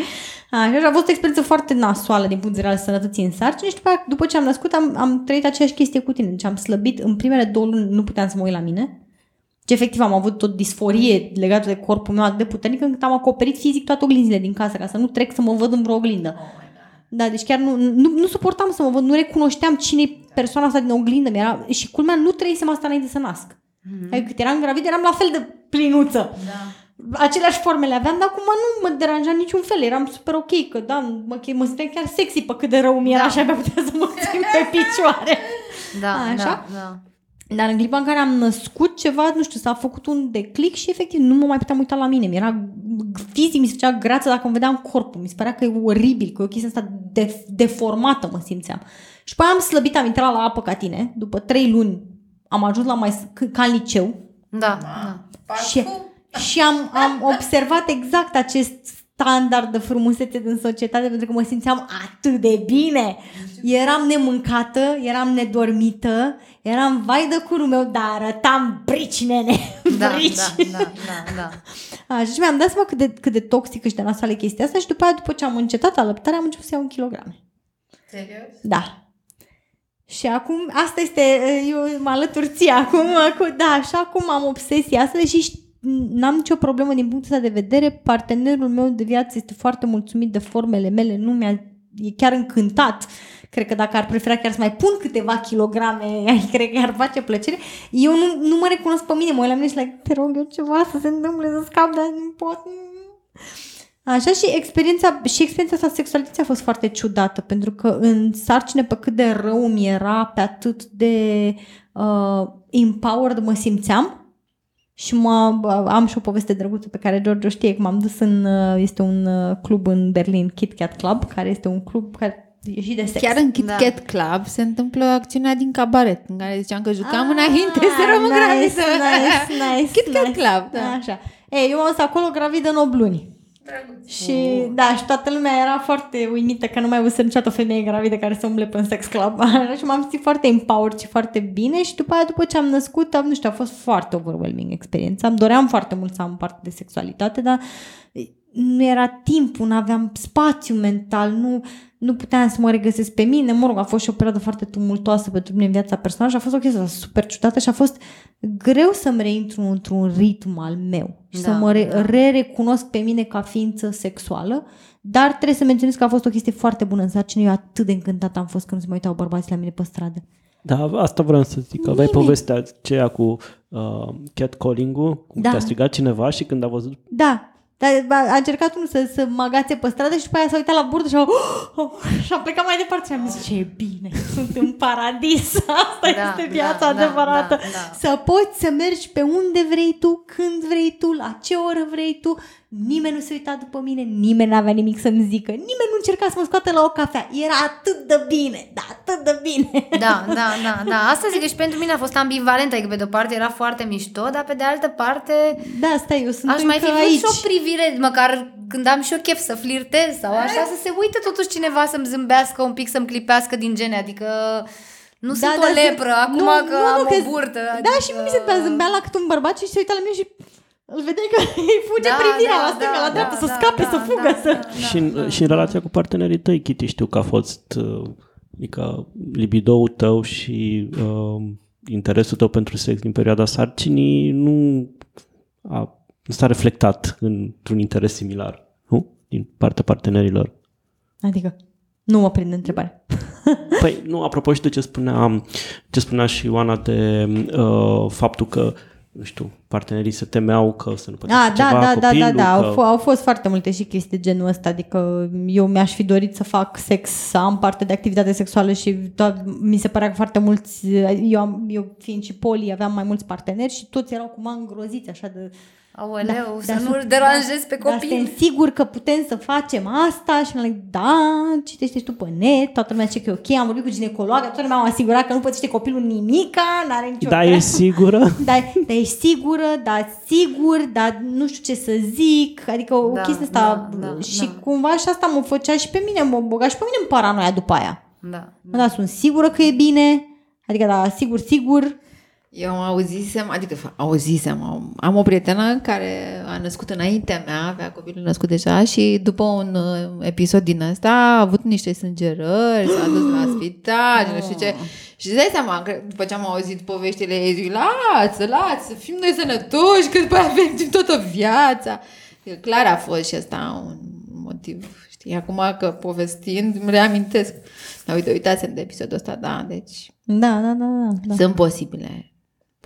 Așa, și a fost o experiență foarte nasoală din punct de vedere al sănătății în sarcină și după, aia, după ce am născut am, am trăit aceeași chestie cu tine, deci am slăbit, în primele două luni nu puteam să mă uit la mine, și efectiv am avut o disforie legată de corpul meu atât de puternică încât am acoperit fizic toate oglinzile din casă ca să nu trec să mă văd în vreo oglindă. Da, deci chiar nu, nu, nu suportam să mă văd, nu recunoșteam cine e persoana asta din oglindă. Mi-era, și culmea, nu trăisem asta înainte să nasc. Mm-hmm. Adică cât eram gravidă, eram la fel de plinuță. Da. Aceleași formele aveam, dar acum nu mă deranja în niciun fel. Eram super ok, că da, mă, mă simțeam chiar sexy pe cât de rău mi era Da. și abia putea să mă țin pe picioare. Da, Așa? da, da. Dar în clipa în care am născut ceva, nu știu, s-a făcut un declic și efectiv nu mă mai puteam uita la mine. Mi-era fizic, mi se făcea grață dacă îmi vedeam corpul. Mi se părea că e oribil, că e o chestie asta de, deformată mă simțeam. Și pe aia am slăbit, am intrat la apă ca tine. După trei luni am ajuns la mai s- ca în liceu. Da, da. Și, și am, am observat exact acest standard de frumusețe din societate pentru că mă simțeam atât de bine. Eram nemâncată, eram nedormită, eram vai de curul meu, dar arătam brici, nene. Da, brici. da, da, da, da. (laughs) Așa, și mi-am dat seama cât de, cât de toxică și de nasoală e chestia asta și după aia, după ce am încetat alăptarea, am început să iau un kilograme. Serios? Da. Și acum, asta este, eu mă alătur ție acum, (laughs) cu, da, și acum am obsesia asta, deși ș- n-am nicio problemă din punctul ăsta de vedere, partenerul meu de viață este foarte mulțumit de formele mele, nu mi-a, e chiar încântat. Cred că dacă ar prefera chiar să mai pun câteva kilograme, (laughs) cred că ar face plăcere. Eu nu, nu mă recunosc pe mine, mă uit la mine și like, te rog eu ceva să se întâmple, să scap, dar nu pot. Așa și experiența, și experiența asta sexualității a fost foarte ciudată, pentru că în sarcine pe cât de rău mi era, pe atât de uh, empowered mă simțeam. Și mă, am și o poveste drăguță pe care George o știe, că m-am dus în, uh, este un uh, club în Berlin, Kit Kat Club, care este un club care e și de sex. Chiar în Kit Da. Kat Club se întâmplă acțiunea din cabaret, în care ziceam că jucam Ah, înainte să rămân nice, gravidă. Nice, (laughs) nice, Kit Kat nice. Club, da. Așa. Ei, eu am fost acolo gravidă în 8 luni. Și da, și toată lumea era foarte uimită că nu mai văzut niciodată o femeie gravidă care să umble pe un sex club. (laughs) și m-am simțit foarte empowered și foarte bine și după aia, după ce am născut, am, nu știu, a fost foarte overwhelming experiența. Îmi doream foarte mult să am parte de sexualitate, dar nu era timpul, nu aveam spațiu mental, nu, nu puteam să mă regăsesc pe mine. Mă rog, a fost și o perioadă foarte tumultoasă pentru mine în viața personală și a fost o chestie super ciudată și a fost greu să-mi reintru într-un ritm al meu și Da, să mă re- da. re-recunosc pe mine ca ființă sexuală, dar trebuie să menționez că a fost o chestie foarte bună în sarcină. Eu atât de încântată am fost când nu se mai uitau bărbații la mine pe stradă. Da, asta vreau să zic. Că aveai Nimeni. povestea aceea cu uh, catcalling-ul, cum Da. te-a strigat cineva și când a văzut Da, Dar a a încercat unul să, să mă agațe pe stradă și după aia s-a uitat la burtă și a, oh, oh, și a plecat mai departe și am zis, ce bine, (laughs) sunt în paradis, (laughs) asta Da, este da, viața da, adevărată. da, da. Să poți să mergi pe unde vrei tu, când vrei tu, la ce oră vrei tu, nimeni nu se uita după mine, nimeni n-avea nimic să-mi zică, nimeni nu încerca să mă scoată la o cafea, era atât de bine, da, atât de bine. (laughs) Da, da, da, da. Asta zic că și pentru mine a fost ambivalent, adică pe de-o parte era foarte mișto, dar pe de altă parte Da, stai, eu sunt aș mai fi încă vrut aici. și o privire, măcar când am și eu chef să flirtez sau așa, să se uite totuși cineva să-mi zâmbească un pic, să-mi clipească din gene, adică nu sunt o dar sunt- lepră acum că am o burtă. Da, și mi se adică- zâmbea la cât un bărbat și se uita la mine și îl vedeai că (laughs) îi fuge Da, privirea da, la stânga, da, la dreapta, da, să da, scape, da, să fugă, da, să... da, da, și, în, da, și în relația cu partenerii tăi, Kitty, știu că a fost uh, adică libidoul tău și uh, interesul tău pentru sex din perioada sarcinii nu, a, nu s-a reflectat într-un interes similar, nu? Din partea partenerilor. Adică, nu mă prinde întrebare. (laughs) Păi, nu, apropo și de ce spunea, ce spunea și Ioana de uh, faptul că, nu știu, partenerii se temeau că o să nu poată Ah, face da, ceva, da, da, da, copilul, da, au, că... f- au fost foarte multe și chestii de genul ăsta, adică eu mi-aș fi dorit să fac sex, să am parte de activitate sexuală și to- mi se părea că foarte mulți, eu, am, eu fiind și poli, aveam mai mulți parteneri și toți erau cumva îngroziți așa de... Aoleu, să da, nu-l sunt- deranjez pe Dar copil. suntem sigur că putem să facem asta și am like, da, citește și tu pe net, toată lumea zice că e ok, am vorbit cu ginecologa, toată lumea m-a asigurat că nu pățește copilul nimica, n-are nicio Da, e treabă. sigură? (laughs) Dar, dar ești sigură, dar sigur, dar nu știu ce să zic, adică o Da, chestie asta da, da, și da. cumva și asta mă făcea și pe mine, mă băga și pe mine în paranoia după aia. Da. Mă, da, sunt sigură că e bine, adică da, sigur, sigur, Eu auzisem, adică fa- auzisem, am, am o prietenă care a născut înaintea mea, avea copilul născut deja și după un uh, episod din ăsta a avut niște sângerări, s-a dus la (gasps) spital, și nu știu ce. Și îți dai seama, că după ce am auzit poveștile ei, zic, lasă, lasă, fim noi sănătoși, că după aia avem toată viața. Că Clar a fost și asta un motiv, știi, acum că povestind îmi reamintesc. Dar uite, uitați de episodul ăsta, da, deci da, da, da, da. da. sunt posibile.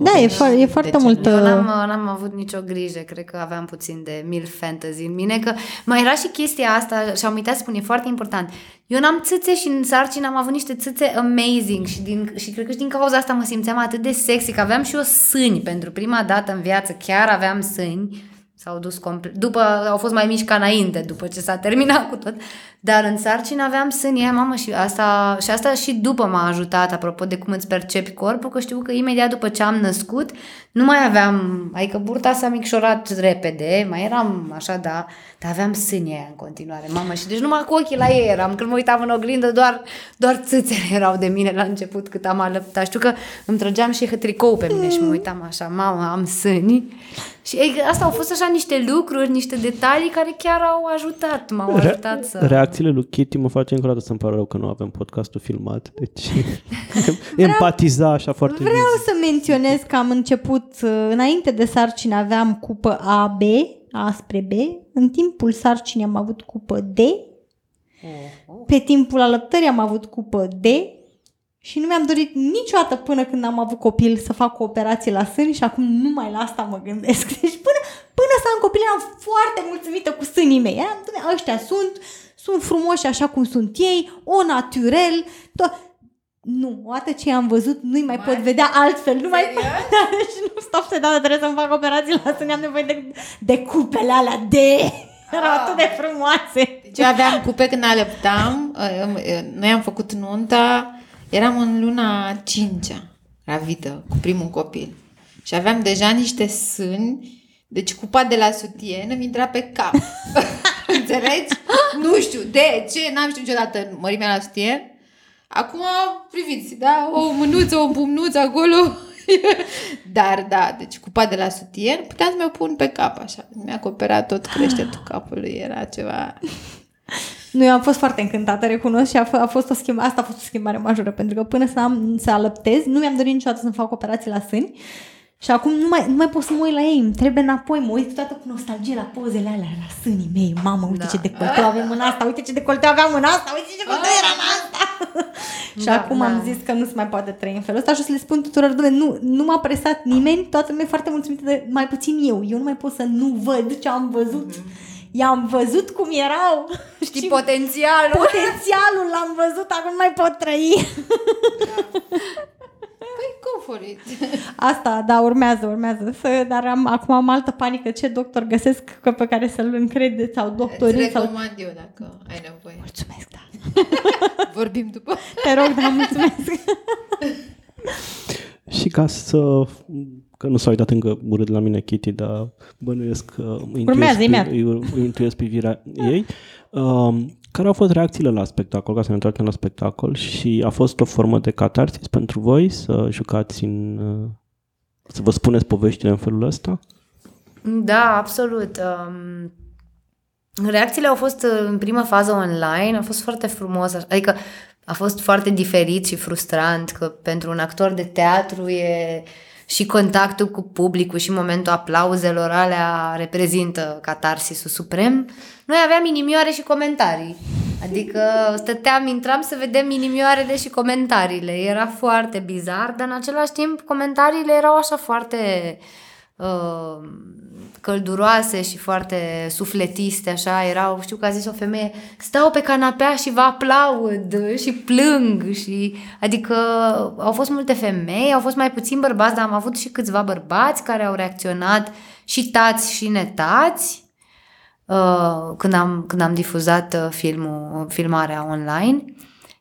Da, e, fo- e foarte mult. Eu uh, n-am, n-am avut nicio grijă, cred că aveam puțin de mil fantasy în mine, că mai era și chestia asta și am uitat să spun, e foarte important. Eu n-am țâțe și în sarcină am avut niște țâțe amazing și, din, și cred că și din cauza asta mă simțeam atât de sexy, că aveam și eu sâni pentru prima dată în viață, chiar aveam sâni, s-au dus complet, după, au fost mai mici ca înainte, după ce s-a terminat cu tot, dar în sarcină aveam sâni, aia, mamă, și asta, și asta și după m-a ajutat, apropo de cum îți percepi corpul, că știu că imediat după ce am născut, nu mai aveam, adică burta s-a micșorat repede, mai eram așa, da, dar aveam sâni aia în continuare, mamă, și deci numai cu ochii la ei eram, când mă uitam în oglindă, doar, doar țâțele erau de mine la început cât am alăptat. Știu că îmi trăgeam și tricou pe mine și mă uitam așa, mamă, am sâni. Și ei, asta au fost așa niște lucruri, niște detalii care chiar au ajutat, m-au ajutat să... Reacțiile lui Kitty mă face încă o dată să-mi pare rău că nu avem podcastul filmat, deci (laughs) (laughs) empatiza așa foarte Vreau vizibil. să menționez că am început, uh, înainte de sarcină aveam cupă AB, A spre B, în timpul sarcinii am avut cupă D, pe timpul alăptării am avut cupă D și nu mi-am dorit niciodată până când am avut copil să fac o operație la sâni și acum numai la asta mă gândesc. (laughs) Deci până, până să am copil eram foarte mulțumită cu sânii mei. Eram, "Doamne, ăștia sunt, sunt frumoși așa cum sunt ei, o naturel, to- nu, odată ce am văzut, nu-i mai pot vedea altfel. Nu mai (laughs) deci nu stop să dau, trebuie să-mi fac operații la sâni, am nevoie de, de cupele alea de... Erau atât de frumoase. Deci eu aveam cupe când alăptam, uh, uh, noi am făcut nunta, eram în luna 5 gravidă, cu primul copil. Și aveam deja niște sâni, deci cupa de la sutien îmi intra pe cap. (laughs) Înțelegi? Nu știu de ce, n-am știut niciodată mărimea la sutien. Acum, priviți, da? O mânuță, o pumnuță acolo. (laughs) Dar, da, deci cupa de la sutien puteam să mi-o pun pe cap, așa. Mi-a acoperat tot creștetul capului, era ceva... (laughs) Nu, eu am fost foarte încântată, recunosc, și a, f- a fost o schimbare, asta a fost o schimbare majoră, pentru că până să, am, să alăptez, nu mi-am dorit niciodată să-mi fac operații la sâni și acum nu mai, nu mai pot să mă uit la ei, îmi trebuie înapoi, mă uit toată cu nostalgie la pozele alea, la sânii mei, mamă, uite Da. ce decolteu aveam în asta, uite ce decolteu aveam în asta, uite ce decolteu era în asta. (laughs) și Da, acum da. am zis că nu se mai poate trăi în felul ăsta și o să le spun tuturor, "Doamne, nu, nu m-a presat nimeni, toată lumea e foarte mulțumită de mai puțin eu. Eu nu mai pot să nu văd ce am văzut. I-am văzut cum erau. (laughs) Știi potențialul. Potențialul l-am văzut, acum nu mai pot trăi. (laughs) Păi, go for it. Asta, da, urmează, urmează. Să, dar am, acum am altă panică. Ce doctor găsesc că pe care să-l încrede sau Îți doctorii sau... recomand eu dacă ai nevoie. Mulțumesc, da. (laughs) Vorbim după. Te rog, da, mulțumesc. (laughs) Și ca să... Că nu s-a uitat încă urât la mine Kitty, dar bănuiesc că îi Urmează, intuiesc, imediat. îi, îi intuiesc privirea ei. Um, care au fost reacțiile la spectacol, ca să ne întoarcem la spectacol și a fost o formă de catarsis pentru voi să jucați în... uh, să vă spuneți poveștile în felul ăsta? Da, absolut. Um, reacțiile au fost uh, în prima fază online, a fost foarte frumos, așa- adică a fost foarte diferit și frustrant că pentru un actor de teatru e și contactul cu publicul și momentul aplauzelor alea reprezintă catarsisul suprem. Noi aveam inimioare și comentarii. Adică stăteam, intram să vedem inimioarele și comentariile. Era foarte bizar, dar în același timp comentariile erau așa foarte uh, călduroase și foarte sufletiste, așa, erau, știu că a zis o femeie, stau pe canapea și vă aplaud și plâng și, adică au fost multe femei, au fost mai puțini bărbați, dar am avut și câțiva bărbați care au reacționat și tați și netați uh, când, am, când am difuzat uh, filmul, filmarea online.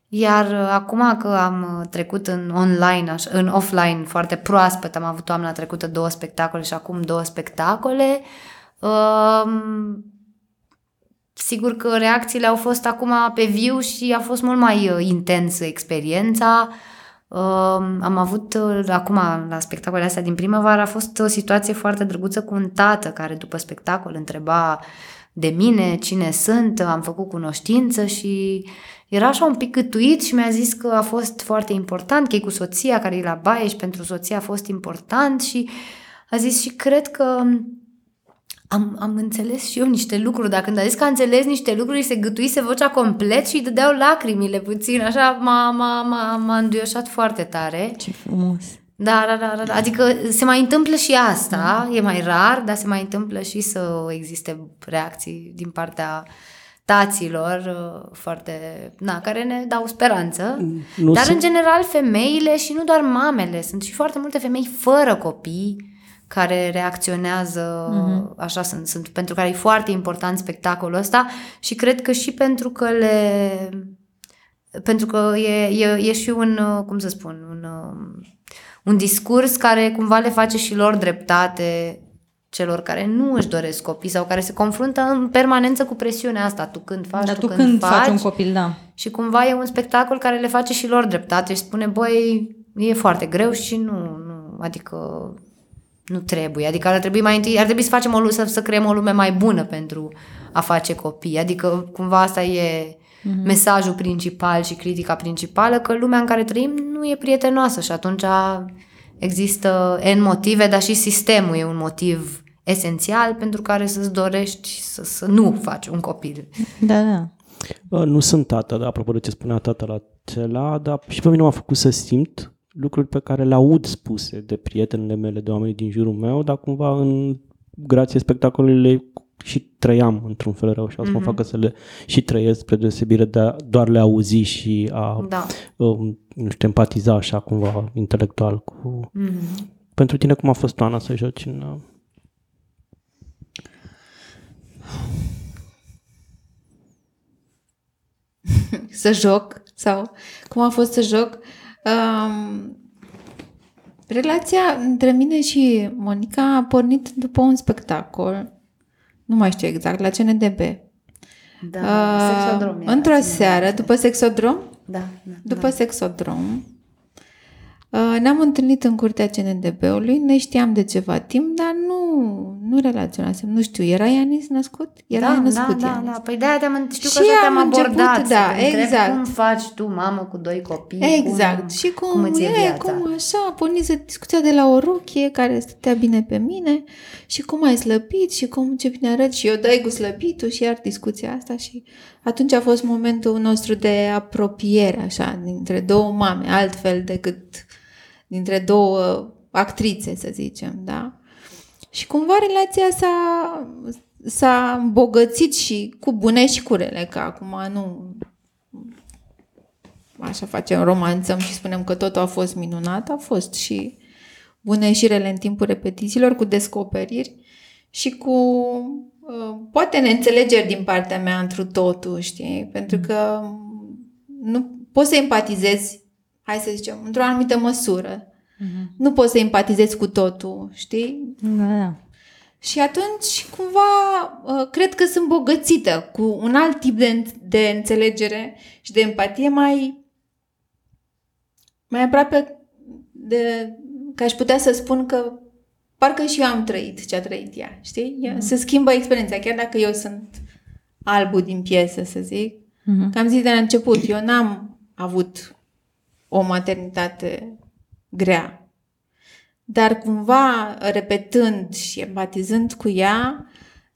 Iar uh, acum că am uh, trecut în online, așa, în offline foarte proaspăt, am avut toamna trecută două spectacole și acum două spectacole, um, sigur că reacțiile au fost acum pe viu și a fost mult mai uh, intensă experiența. Um, am avut uh, acum la spectacolele astea din primăvară a fost o situație foarte drăguță cu un tată care după spectacol întreba de mine cine sunt, am făcut cunoștință și era așa un pic câtuit și mi-a zis că a fost foarte important, că e cu soția care e la baie și pentru soția a fost important și a zis și cred că am, am înțeles și eu niște lucruri, dar când a zis că a înțeles niște lucruri, se gâtuise vocea complet și îi dădeau lacrimile puțin, așa m-a, m-a, m-a, m-a înduioșat foarte tare. Ce frumos. Da, da, da, da, da. Adică se mai întâmplă și asta, e mai rar, dar se mai întâmplă și să existe reacții din partea taților uh, foarte, na, care ne dau speranță. Nu Dar sunt- în general femeile și nu doar mamele, sunt și foarte multe femei fără copii care reacționează, Mhm. așa sunt, sunt, pentru care e foarte important spectacolul ăsta și cred că și pentru că le pentru că e, e, e și un, uh, cum să spun, un, um, un discurs care cumva le face și lor dreptate celor care nu își doresc copii sau care se confruntă în permanență cu presiunea asta. Tu când faci, Dar tu, tu când faci un faci copil, da. și cumva e un spectacol care le face și lor dreptate și spune, băi, e foarte greu și nu, nu adică nu trebuie. Adică ar trebui mai întâi, ar trebui să facem o lume, să, să creăm o lume mai bună pentru a face copii. Adică cumva asta e mm-hmm. mesajul principal și critica principală, că lumea în care trăim nu e prietenoasă și atunci există N motive, dar și sistemul e un motiv esențial pentru care să-ți dorești să, să nu faci un copil. Da, da. Uh, Nu sunt tată, dar apropo de ce spunea tata la cela, dar și pe mine m-a făcut să simt lucruri pe care le aud spuse de prietenele mele, de oamenii din jurul meu, dar cumva în grație spectacolului le și trăiam într-un fel rău și asta mm-hmm. mă facă să le și trăiesc spre deosebire de a doar le auzi și a, Da. um, nu știu, empatiza așa cumva intelectual cu... Mm-hmm. Pentru tine cum a fost, Ana, să joci în... uh, (laughs) să joc sau cum a fost să joc. Um, relația între mine și Monica a pornit după un spectacol, nu mai știu exact, la CNDB. Da, Uh, sexodrom era, într-o ține seară, minte. după sexodrom, Da, da. după sexodrom, uh, ne-am întâlnit în curtea CNDB-ului, ne știam de ceva timp, dar nu, nu relaționasem, nu știu, era Ianis născut? Era da, născut da, da, Ianis. da. Păi de-aia te-am, știu că Și așa te-am am început, abordat. să da, te întreb exact. Cum faci tu, mamă, cu doi copii? Exact. Cum, și cum, cum îți e e, viața? cum așa, a pornit discuția de la o rochie care stătea bine pe mine și cum ai slăbit și cum ce bine arăt și eu dai cu slăbitul și iar discuția asta și atunci a fost momentul nostru de apropiere așa dintre două mame, altfel decât dintre două actrițe, să zicem, da? Și cumva relația s-a, s-a îmbogățit și cu bune și cu rele, că acum nu așa facem, romanțăm și spunem că totul a fost minunat, a fost și bune și rele în timpul repetițiilor, cu descoperiri și cu uh, poate neînțelegeri din partea mea întru totul, știi? Pentru că nu poți să empatizezi, hai să zicem, într-o anumită măsură. Nu poți să empatizezi cu totul, știi? Da, da. Și atunci, cumva, uh, cred că sunt bogățită cu un alt tip de, de înțelegere și de empatie mai, mai aproape de, că aș putea să spun că parcă și eu am trăit ce a trăit ea, știi? Ea, Se schimbă experiența, chiar dacă eu sunt albul din piesă, să zic. Mhm. Că am zis de la început, eu n-am avut o maternitate grea. Dar cumva, repetând și empatizând cu ea,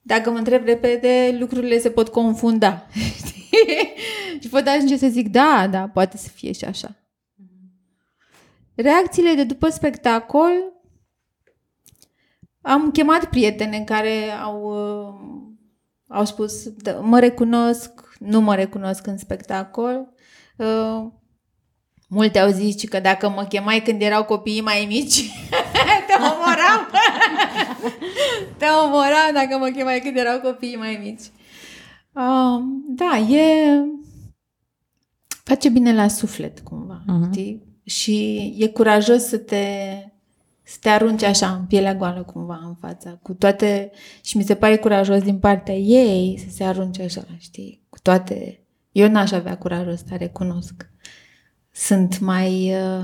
dacă mă întreb repede, lucrurile se pot confunda. Știi? (laughs) și pot ajunge să zic, da, da, poate să fie și așa. Reacțiile de după spectacol am chemat prietene care au, uh, au spus, "Da, mă recunosc, nu mă recunosc în spectacol. Uh, Multe au zis și că dacă mă chemai când erau copiii mai mici, (laughs) te omoram. (laughs) te omoram dacă mă chemai când erau copiii mai mici. Uh, da, e... Face bine la suflet, cumva, Mhm. știi? Și e curajos să te, să te arunci așa în pielea goală, cumva, în fața, cu toate... Și mi se pare curajos din partea ei să se arunce așa, știi? Cu toate... Eu n-aș avea curajul ăsta, recunosc sunt mai uh,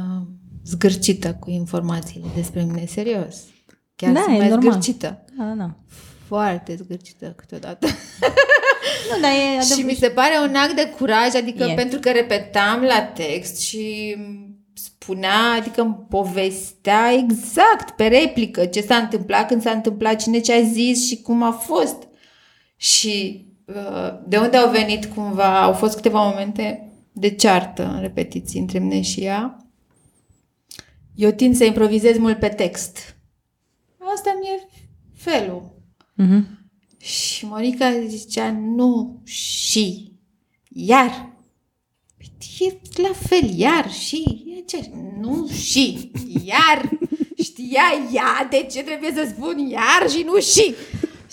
zgârcită cu informațiile despre mine, serios. Chiar Da, sunt e mai normal. zgârcită. Da, da. Foarte zgârcită câteodată. (laughs) Nu, dar e și adevărat. mi se pare un act de curaj, adică E. pentru că repetam la text și spunea, adică îmi povestea exact pe replică ce s-a întâmplat, când s-a întâmplat, cine ce a zis și cum a fost. Și uh, de unde au venit cumva, au fost câteva momente de ceartă în repetiții între mine și ea. Eu tind să improvizez mult pe text. Asta mi-e felul. Mhm. Și Monica zicea, nu, și, iar. Păi, E la fel, iar, și, e ce, nu, și, iar. Știa ea de ce trebuie să spun iar și nu și.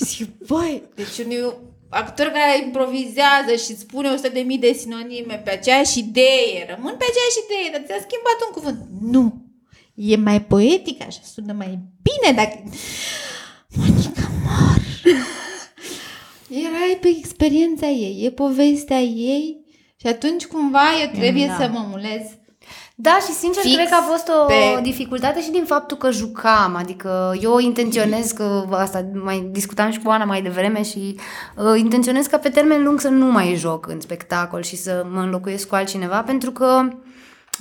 Și, băi, deci un actor care improvizează și spune 100 de mii de sinonime pe aceeași idee, rămân pe aceeași idee, dar ți-a schimbat un cuvânt. Nu. E mai poetic, așa sună mai bine dacă... Monica mor. Erai pe experiența ei, e povestea ei și atunci cumva eu trebuie Da. să mă mulez. Da, și sincer, Fix. cred că a fost o pe- dificultate și din faptul că jucam, adică eu intenționez că, asta mai discutam și cu Ana mai devreme și uh, intenționez ca pe termen lung să nu mai joc în spectacol și să mă înlocuiesc cu altcineva, pentru că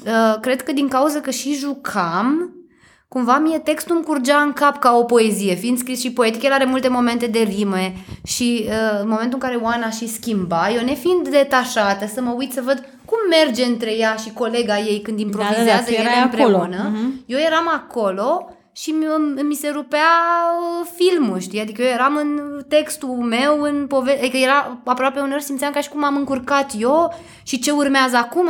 uh, cred că din cauza că și jucam, cumva mie textul îmi curgea în cap ca o poezie, fiind scris și poetic, el are multe momente de rime și uh, în momentul în care Oana și schimba, eu nefiind detașată să mă uit să văd cum merge între ea și colega ei când improvizează da, tu ele erai acolo. împreună, Mhm. eu eram acolo și mi, mi se rupea uh, filmul, știi? Adică eu eram în textul meu, în poveste, adică era aproape uneori simțeam ca și cum am încurcat eu și ce urmează acum,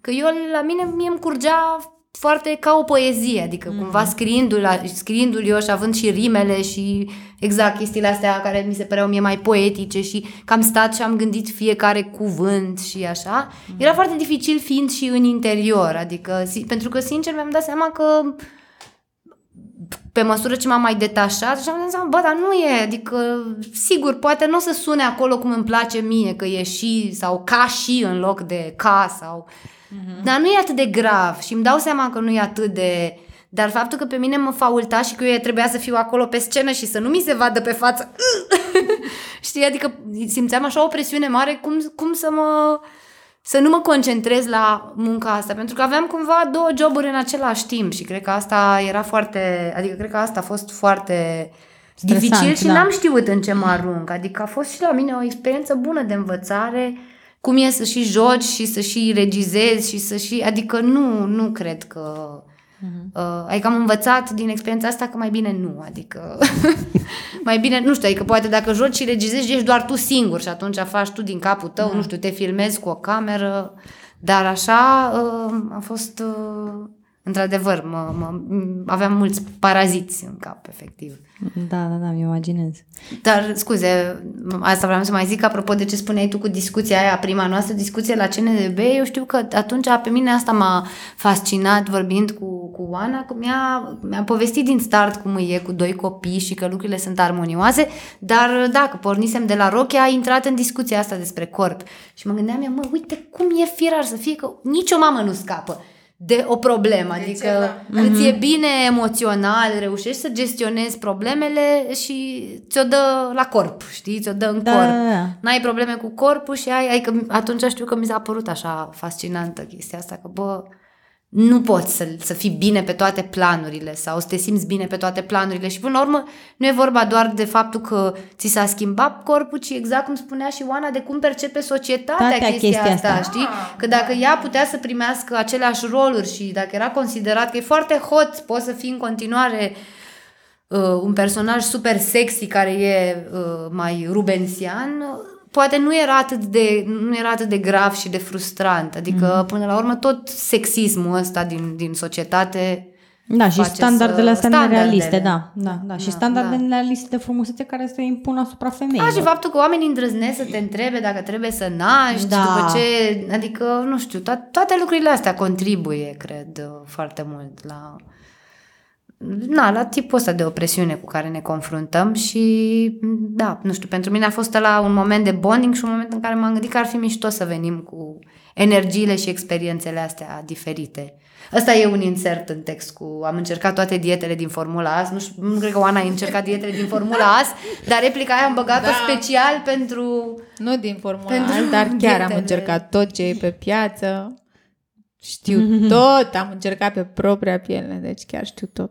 că eu la mine mie îmi curgea foarte ca o poezie, adică mm. cumva scriindu-l, scriindu-l eu și având și rimele și exact chestiile astea care mi se păreau mie mai poetice și că am stat și am gândit fiecare cuvânt și așa, mm. era foarte dificil fiind și în interior, adică si- pentru că sincer mi-am dat seama că pe măsură ce m-am mai detașat și am dat seama, bă, dar nu e, adică, sigur, poate nu o să sune acolo cum îmi place mie, că e și sau ca și în loc de ca sau... Uh-huh. Dar nu e atât de grav și îmi dau seama că nu e atât de, Dar faptul că pe mine mă faulta și că eu trebuia să fiu acolo pe scenă și să nu mi se vadă pe față, (laughs) știi, adică simțeam așa o presiune mare cum, cum să mă să nu mă concentrez la munca asta, pentru că aveam cumva două joburi în același timp și cred că asta era foarte, adică cred că asta a fost foarte Stresant, dificil și da. n-am știut în ce mă arunc, adică a fost și la mine o experiență bună de învățare, cum e să și joci și să și regizezi și să și, adică nu, nu cred că Uh, adică am învățat din experiența asta că mai bine nu, adică (laughs) mai bine, nu știu, adică poate dacă joci și regizezi, ești doar tu singur și atunci faci tu din capul tău, Da. nu știu, te filmezi cu o cameră, dar așa uh, a fost, uh, într-adevăr, mă, mă, aveam mulți paraziți în cap, efectiv. Da, da, da, mi imaginez. Dar, scuze, asta vreau să mai zic, apropo de ce spuneai tu cu discuția aia, prima noastră discuție la CNDB, eu știu că atunci pe mine asta m-a fascinat vorbind cu, cu Oana, că mi-a, mi-a povestit din start cum e cu doi copii și că lucrurile sunt armonioase, dar dacă pornisem de la Roche, a intrat în discuția asta despre corp. Și mă gândeam, eu, mă, uite cum e firar să fie că nicio mamă nu scapă de o problemă, adică ceva. îți e bine emoțional, reușești să gestionezi problemele și ți-o dă la corp, știi, ți-o dă în Da, corp. da, da. N-ai probleme cu corpul și ai, adică atunci știu că mi s-a părut așa fascinantă chestia asta, că bă, nu poți să, să fii bine pe toate planurile sau să te simți bine pe toate planurile și până la urmă nu e vorba doar de faptul că ți s-a schimbat corpul, ci exact cum spunea și Oana de cum percepe societatea Tatea chestia, chestia asta, asta. știi? Că dacă ea putea să primească aceleași roluri și dacă era considerat că e foarte hot, poți să fii în continuare uh, un personaj super sexy care e uh, mai rubensian, poate nu era atât de nu era atât de grav și de frustrant. Adică Mhm. până la urmă tot sexismul ăsta din, din societate Da, și face standardele să- astea standardele. nerealiste, da, da, da. Și Da, standardele nerealiste de frumusețe care se impun asupra femeilor. A, și faptul că oamenii îndrăznesc să te întrebe dacă trebuie să naști, Da. după ce, adică, nu știu, to- toate lucrurile astea contribuie, cred, foarte mult la, na, la tipul ăsta de opresiune cu care ne confruntăm și, da, nu știu, pentru mine a fost la un moment de bonding și un moment în care m-am gândit că ar fi mișto să venim cu energiile și experiențele astea diferite. Ăsta e un insert în text cu am încercat toate dietele din Formula AS, nu, știu, nu cred că Oana a încercat dietele din Formula AS, dar replica aia am băgat-o Da. special pentru... Nu din formula, Pentru dar chiar am dietele. încercat tot ce e pe piață. Știu (laughs) tot, am încercat pe propria piele, deci chiar știu tot.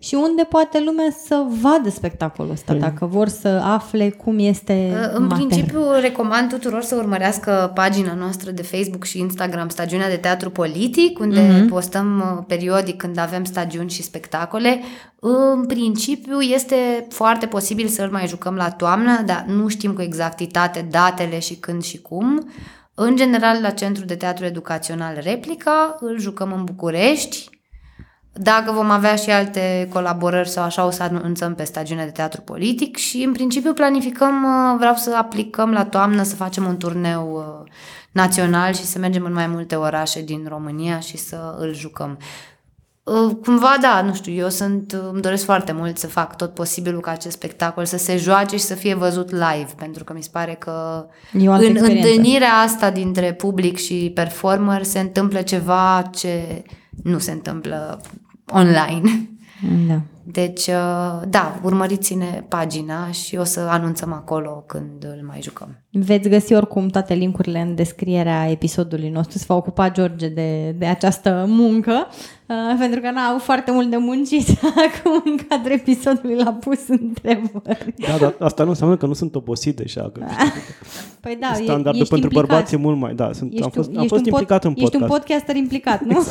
Și unde poate lumea să vadă spectacolul ăsta, dacă vor să afle cum este În mater. principiu, recomand tuturor să urmărească pagina noastră de Facebook și Instagram, Stagiunea de Teatru Politic, unde Mhm. postăm uh, periodic când avem stagiuni și spectacole. În principiu, este foarte posibil să îl mai jucăm la toamnă, dar nu știm cu exactitate datele și când și cum. În general, la Centrul de Teatru Educațional Replica, îl jucăm în București, dacă vom avea și alte colaborări sau așa, o să anunțăm pe stagiunea de teatru politic și în principiu planificăm, uh, vreau să aplicăm la toamnă, să facem un turneu uh, național și să mergem în mai multe orașe din România și să îl jucăm. Uh, Cumva, da, nu știu, eu sunt, uh, îmi doresc foarte mult să fac tot posibilul ca acest spectacol să se joace și să fie văzut live, pentru că mi se pare că E o altă în experiență. întâlnirea asta dintre public și performer se întâmplă ceva ce nu se întâmplă online. Da. Deci, uh, da, urmăriți-ne pagina și o să anunțăm acolo când îl mai jucăm. Veți găsi oricum toate linkurile în descrierea episodului nostru. Se va ocupa George de, de această muncă, uh, pentru că n-a avut foarte mult de muncit (laughs) acum în cadrul episodului l-a pus întrebări. Da, dar asta nu înseamnă că nu sunt obosit deja. Că, (laughs) Păi da, e- standardul ești pentru implicat. bărbați e mult mai... Da, sunt, Ești, am fost, un- am ești fost un pod- implicat în podcast. Ești un podcaster implicat, nu? (laughs)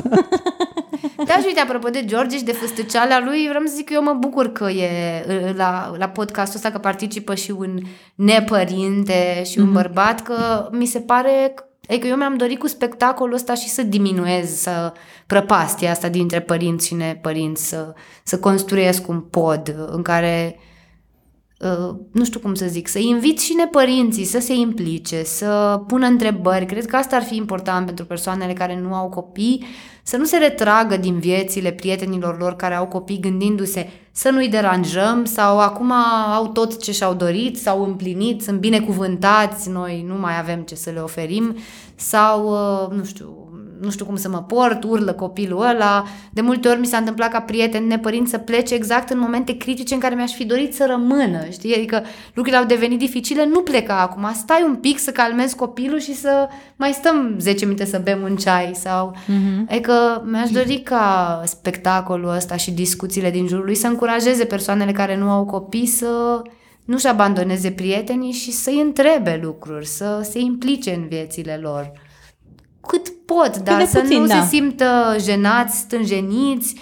Da, și uite, apropo de George și de fâstăceala lui, vreau să zic că eu mă bucur că e uh, la, la podcastul ăsta, că participă și un nepărinte și un bărbat, că mi se pare că Adică eu mi-am dorit cu spectacolul ăsta și să diminuez să prăpastia asta dintre părinți și nepărinți, să, să construiesc un pod în care uh, nu știu cum să zic, să invit și nepărinții să se implice, să pună întrebări. Cred că asta ar fi important pentru persoanele care nu au copii, să nu se retragă din viețile prietenilor lor care au copii gândindu-se să nu-i deranjăm sau acum au tot ce și-au dorit, s-au împlinit, sunt binecuvântați, noi nu mai avem ce să le oferim sau, uh, nu știu, nu știu cum să mă port, urlă copilul ăla. De multe ori mi s-a întâmplat ca prieteni nepărinți să plece exact în momente critice în care mi-aș fi dorit să rămână, știi? Adică lucrurile au devenit dificile, nu pleca acum, stai un pic să calmezi copilul și să mai stăm 10 minute să bem un ceai sau... Uh-huh. Adică mi-aș dori ca spectacolul ăsta și discuțiile din jurul lui să încurajeze persoanele care nu au copii să nu-și abandoneze prietenii și să-i întrebe lucruri, să se implice în viețile lor. Cât pot, dar să puțin, nu da. se simtă jenați, stânjeniți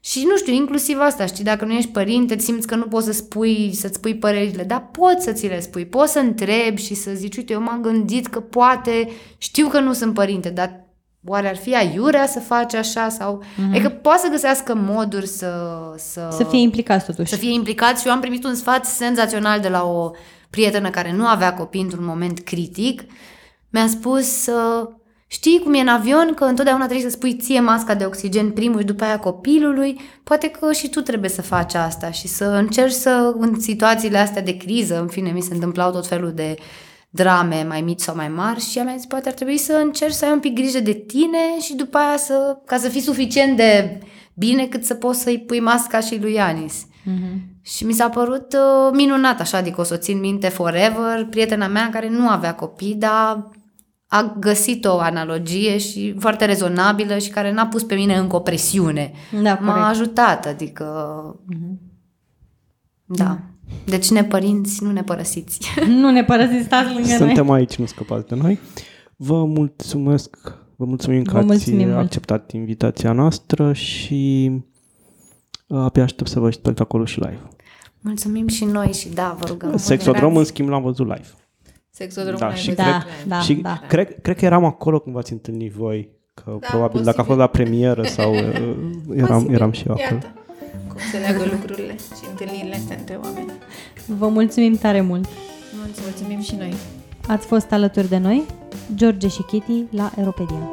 și nu știu, inclusiv asta, știi, dacă nu ești părinte, îți simți că nu poți să spui, să-ți spui părerile, dar poți să ți le spui, poți să întrebi și să zici, uite, eu m-am gândit că poate, știu că nu sunt părinte, dar oare ar fi aiurea să faci așa sau... Mm-hmm. Adică poate să găsească moduri să... Să, Să fie implicați totuși. să fie implicați și eu am primit un sfat senzațional de la o prietenă care nu avea copii într-un moment critic. Mi-a spus, uh, știi cum e în avion, că întotdeauna trebuie să spui ție masca de oxigen primul și după aia copilului, poate că și tu trebuie să faci asta și să încerci să, în situațiile astea de criză, în fine, mi se întâmplau tot felul de drame mai mici sau mai mari și ea mi-a zis, poate ar trebui să încerci să ai un pic grijă de tine și după aia să, ca să fii suficient de bine cât să poți să-i pui masca și lui Ianis. Și mi s-a părut uh, minunat așa, adică o să o țin minte forever, prietena mea care nu avea copii, dar a găsit o analogie și foarte rezonabilă și care n-a pus pe mine încă o presiune. Da, M-a corect. ajutat, adică... Da. Deci nepărinți, nu ne părăsiți. (laughs) Nu ne părăsiți, stați lângă noi. Suntem aici, nu scăpați de noi. Vă mulțumesc, vă mulțumim că Vă ați mulțumim mult. acceptat invitația noastră și uh, abia aștept să văd spectacolul și live. Mulțumim și noi și da, vă rugăm. Sexodrom, în schimb, l-am văzut live. Sexodromul Da, ai și văzut? Da, da, și da. cred, cred că eram acolo când v-ați întâlnit voi, că Da, probabil dacă a posibil. fost la premieră sau (laughs) uh, eram, Posibil. eram și eu acolo. Iată cum se leagă lucrurile și întâlnirile astea între oameni. Vă mulțumim tare mult. Mulțumim și noi. Ați fost alături de noi, George și Kitty, la Europedia.